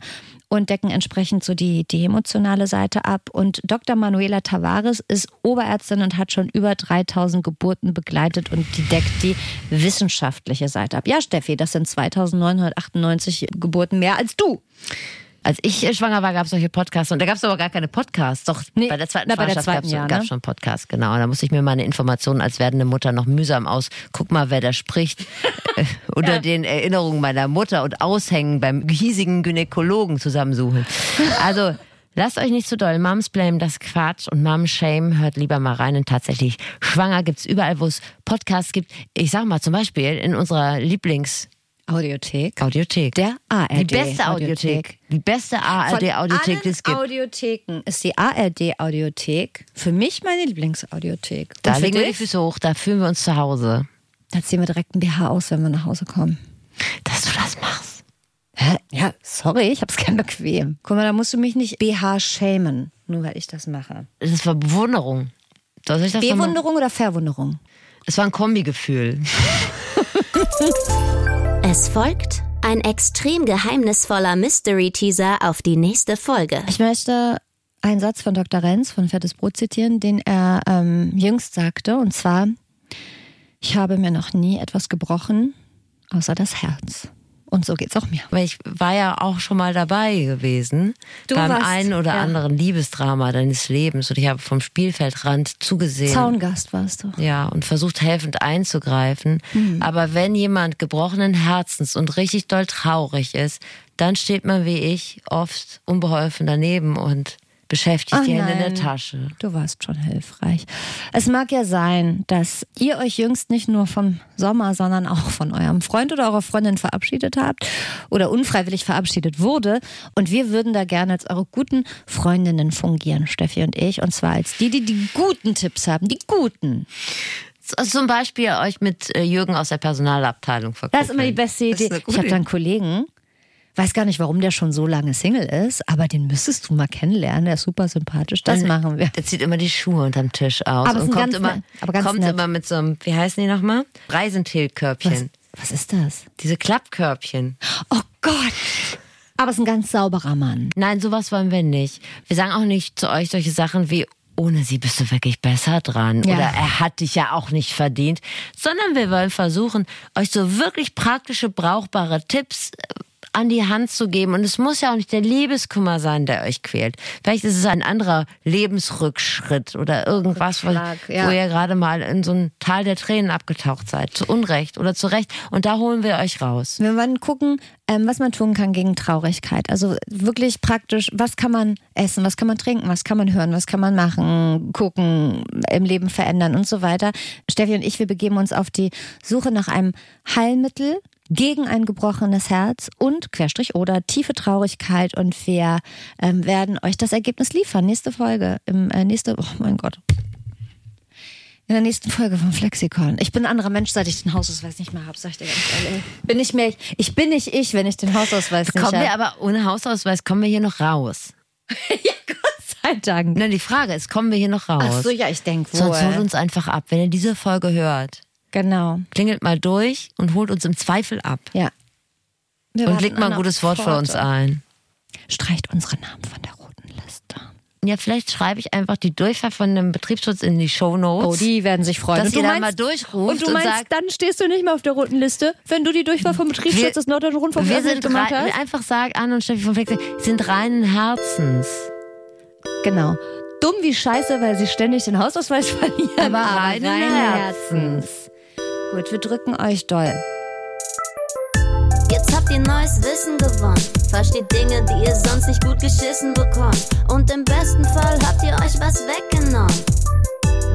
und decken entsprechend so die, die emotionale Seite ab. Und Dr. Manuela Tavares ist Oberärztin und hat schon über 3000 Geburten begleitet und die deckt die wissenschaftliche Seite ab. Ja, Steffi, das sind 2998 Geburten mehr als du. Als ich äh, schwanger war, gab es solche Podcasts und da gab es aber gar keine Podcasts. Doch Nee, bei der zweiten na, Schwangerschaft gab es ja, ne? schon Podcasts, genau. Und da musste ich mir meine Informationen als werdende Mutter noch mühsam aus. Guck mal, wer da spricht. Äh, Unter den Erinnerungen meiner Mutter und Aushängen beim hiesigen Gynäkologen zusammensuchen. Also. Lasst euch nicht zu doll. Moms Blame, das Quatsch und Mom Shame, hört lieber mal rein. Und tatsächlich, schwanger gibt's überall, wo es Podcasts gibt. Ich sag mal zum Beispiel in unserer Lieblings- Audiothek. Audiothek. Der ARD. Die beste Audiothek. Die beste ARD-Audiothek, die es gibt. Audiotheken ist die ARD-Audiothek für mich meine Lieblingsaudiothek. Da legen wir die? Füße hoch, da fühlen wir uns zu Hause. Da ziehen wir direkt ein BH aus, wenn wir nach Hause kommen. Dass du das machst. Hä? Ja, sorry, ich hab's gern bequem. Guck mal, da musst du mich nicht BH schämen, nur weil ich das mache. Das war Bewunderung. Soll ich das Bewunderung oder Verwunderung? Es war ein Kombigefühl. Es folgt ein extrem geheimnisvoller Mystery-Teaser auf die nächste Folge. Ich möchte einen Satz von Dr. Renz von Fettes Brot zitieren, den er ähm, jüngst sagte, und zwar, ich habe mir noch nie etwas gebrochen, außer das Herz. Und so geht's auch mir. Weil ich war ja auch schon mal dabei gewesen Du beim warst, einen oder ja. anderen Liebesdrama deines Lebens und ich habe vom Spielfeldrand zugesehen. Zaungast warst du. Ja, und versucht helfend einzugreifen. Mhm. Aber wenn jemand gebrochenen Herzens und richtig doll traurig ist, dann steht man wie ich oft unbeholfen daneben und beschäftigt Ach die Hände in der nein. Tasche. Du warst schon hilfreich. Es mag ja sein, dass ihr euch jüngst nicht nur vom Sommer, sondern auch von eurem Freund oder eurer Freundin verabschiedet habt oder unfreiwillig verabschiedet wurde. Und wir würden da gerne als eure guten Freundinnen fungieren, Steffi und ich. Und zwar als die, die die guten Tipps haben. Die guten. Z- Zum Beispiel euch mit äh, Jürgen aus der Personalabteilung verkuppeln. Das ist immer die beste Idee. Ich habe da einen Kollegen Weiß gar nicht, warum der schon so lange Single ist, aber den müsstest du mal kennenlernen. Der ist super sympathisch. Das machen wir. Der zieht immer die Schuhe unterm Tisch aus Aber und kommt, ganz immer, nett- aber ganz kommt nett. immer mit so einem, wie heißen die nochmal? Reisentilkörbchen. Was ist das? Diese Klappkörbchen. Oh Gott. Aber es ist ein ganz sauberer Mann. Nein, sowas wollen wir nicht. Wir sagen auch nicht zu euch solche Sachen wie, ohne sie bist du wirklich besser dran. Ja. Oder er hat dich ja auch nicht verdient. Sondern wir wollen versuchen, euch so wirklich praktische, brauchbare Tipps äh, an die Hand zu geben. Und es muss ja auch nicht der Liebeskummer sein, der euch quält. Vielleicht ist es ein anderer Lebensrückschritt oder irgendwas, wo, ja. wo ihr gerade mal in so ein Tal der Tränen abgetaucht seid. Zu Unrecht oder zu Recht. Und da holen wir euch raus. Wir wollen gucken, ähm, was man tun kann gegen Traurigkeit. Also wirklich praktisch, was kann man essen, was kann man trinken, was kann man hören, was kann man machen, gucken, im Leben verändern und so weiter. Steffi und ich, wir begeben uns auf die Suche nach einem Heilmittel gegen ein gebrochenes Herz und Querstrich oder tiefe Traurigkeit und wir ähm, werden euch das Ergebnis liefern. Nächste Folge, im äh, nächste, oh mein Gott. In der nächsten Folge von Flexikon. Ich bin ein anderer Mensch, seit ich den Hausausweis nicht mehr habe, sag ich dir ganz ehrlich. Bin nicht mehr, ich bin nicht ich, wenn ich den Hausausweis nicht Kommen wir habe. aber ohne Hausausweis, kommen wir hier noch raus. Sei Dank. Na, die Frage ist, kommen wir hier noch raus? Ach so, ja, ich denke Sonst holt wohl. uns einfach ab. Wenn ihr diese Folge hört, Genau, klingelt mal durch und holt uns im Zweifel ab. ja. Wir Und legt mal ein gutes Wort für uns ein. Streicht unsere Namen von der roten Liste. Ja, vielleicht schreibe ich einfach die Durchfahrt von dem Betriebsschutz in die Shownotes. Oh, die werden sich freuen. Dass Und du da meinst- mal durchruft Und du und meinst, sagt- dann stehst du nicht mehr auf der roten Liste, wenn du die Durchwahl vom Betriebsschutz Wir- des Norddeutschen Rundfunks wir sind gemacht rein, hast? einfach sag an und Steffi von Flex sind reinen Herzens. Genau. Dumm wie Scheiße, weil sie ständig den Hausausweis verlieren. Aber reinen Herzens. Gut, wir drücken euch doll. Jetzt habt ihr neues Wissen gewonnen. Versteht Dinge, die ihr sonst nicht gut geschissen bekommt. Und im besten Fall habt ihr euch was weggenommen.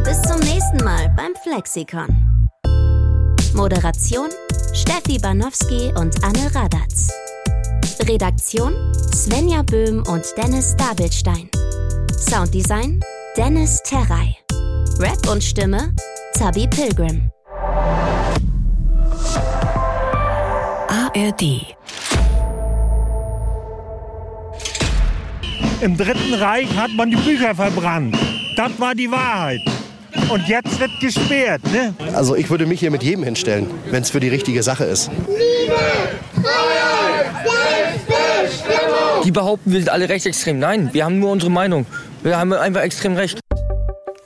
Bis zum nächsten Mal beim Flexikon. Moderation Steffi Banowski und Anne Radatz. Redaktion Svenja Böhm und Dennis Dabelstein. Sounddesign Dennis Terrei. Rap und Stimme Zabi Pilgrim. ARD. Im Dritten Reich hat man die Bücher verbrannt. Das war die Wahrheit. Und jetzt wird gesperrt, ne? Also ich würde mich hier mit jedem hinstellen, wenn es für die richtige Sache ist. Die behaupten, wir sind alle rechtsextrem. Nein, wir haben nur unsere Meinung. Wir haben einfach extrem recht.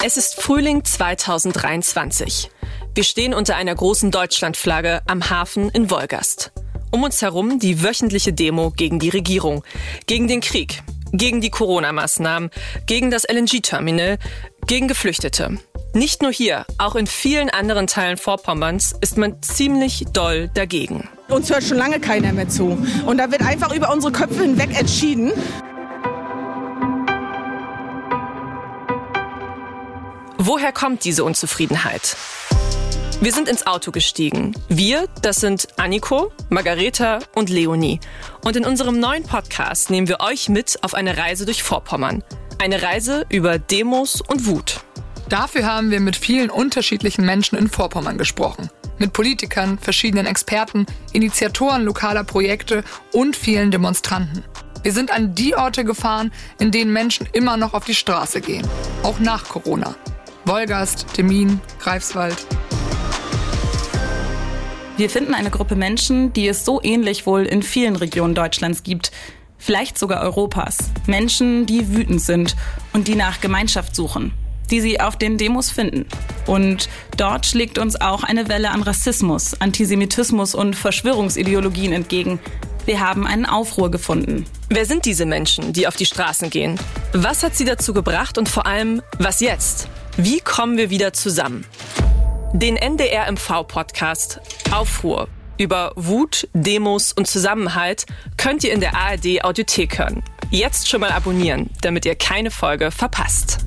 Es ist Frühling 2023. Wir stehen unter einer großen Deutschlandflagge am Hafen in Wolgast. Um uns herum die wöchentliche Demo gegen die Regierung, gegen den Krieg, gegen die Corona-Maßnahmen, gegen das LNG-Terminal, gegen Geflüchtete. Nicht nur hier, auch in vielen anderen Teilen Vorpommerns ist man ziemlich doll dagegen. Uns hört schon lange keiner mehr zu. Und da wird einfach über unsere Köpfe hinweg entschieden. Woher kommt diese Unzufriedenheit? Wir sind ins Auto gestiegen. Wir, das sind Anniko, Margareta und Leonie. Und in unserem neuen Podcast nehmen wir euch mit auf eine Reise durch Vorpommern. Eine Reise über Demos und Wut. Dafür haben wir mit vielen unterschiedlichen Menschen in Vorpommern gesprochen. Mit Politikern, verschiedenen Experten, Initiatoren lokaler Projekte und vielen Demonstranten. Wir sind an die Orte gefahren, in denen Menschen immer noch auf die Straße gehen. Auch nach Corona. Wolgast, Temin, Greifswald. Wir finden eine Gruppe Menschen, die es so ähnlich wohl in vielen Regionen Deutschlands gibt. Vielleicht sogar Europas. Menschen, die wütend sind und die nach Gemeinschaft suchen. Die sie auf den Demos finden. Und dort schlägt uns auch eine Welle an Rassismus, Antisemitismus und Verschwörungsideologien entgegen. Wir haben einen Aufruhr gefunden. Wer sind diese Menschen, die auf die Straßen gehen? Was hat sie dazu gebracht und vor allem, was jetzt? Wie kommen wir wieder zusammen? Den NDR MV Podcast Aufruhr über Wut, Demos und Zusammenhalt könnt ihr in der ARD Audiothek hören. Jetzt schon mal abonnieren, damit ihr keine Folge verpasst.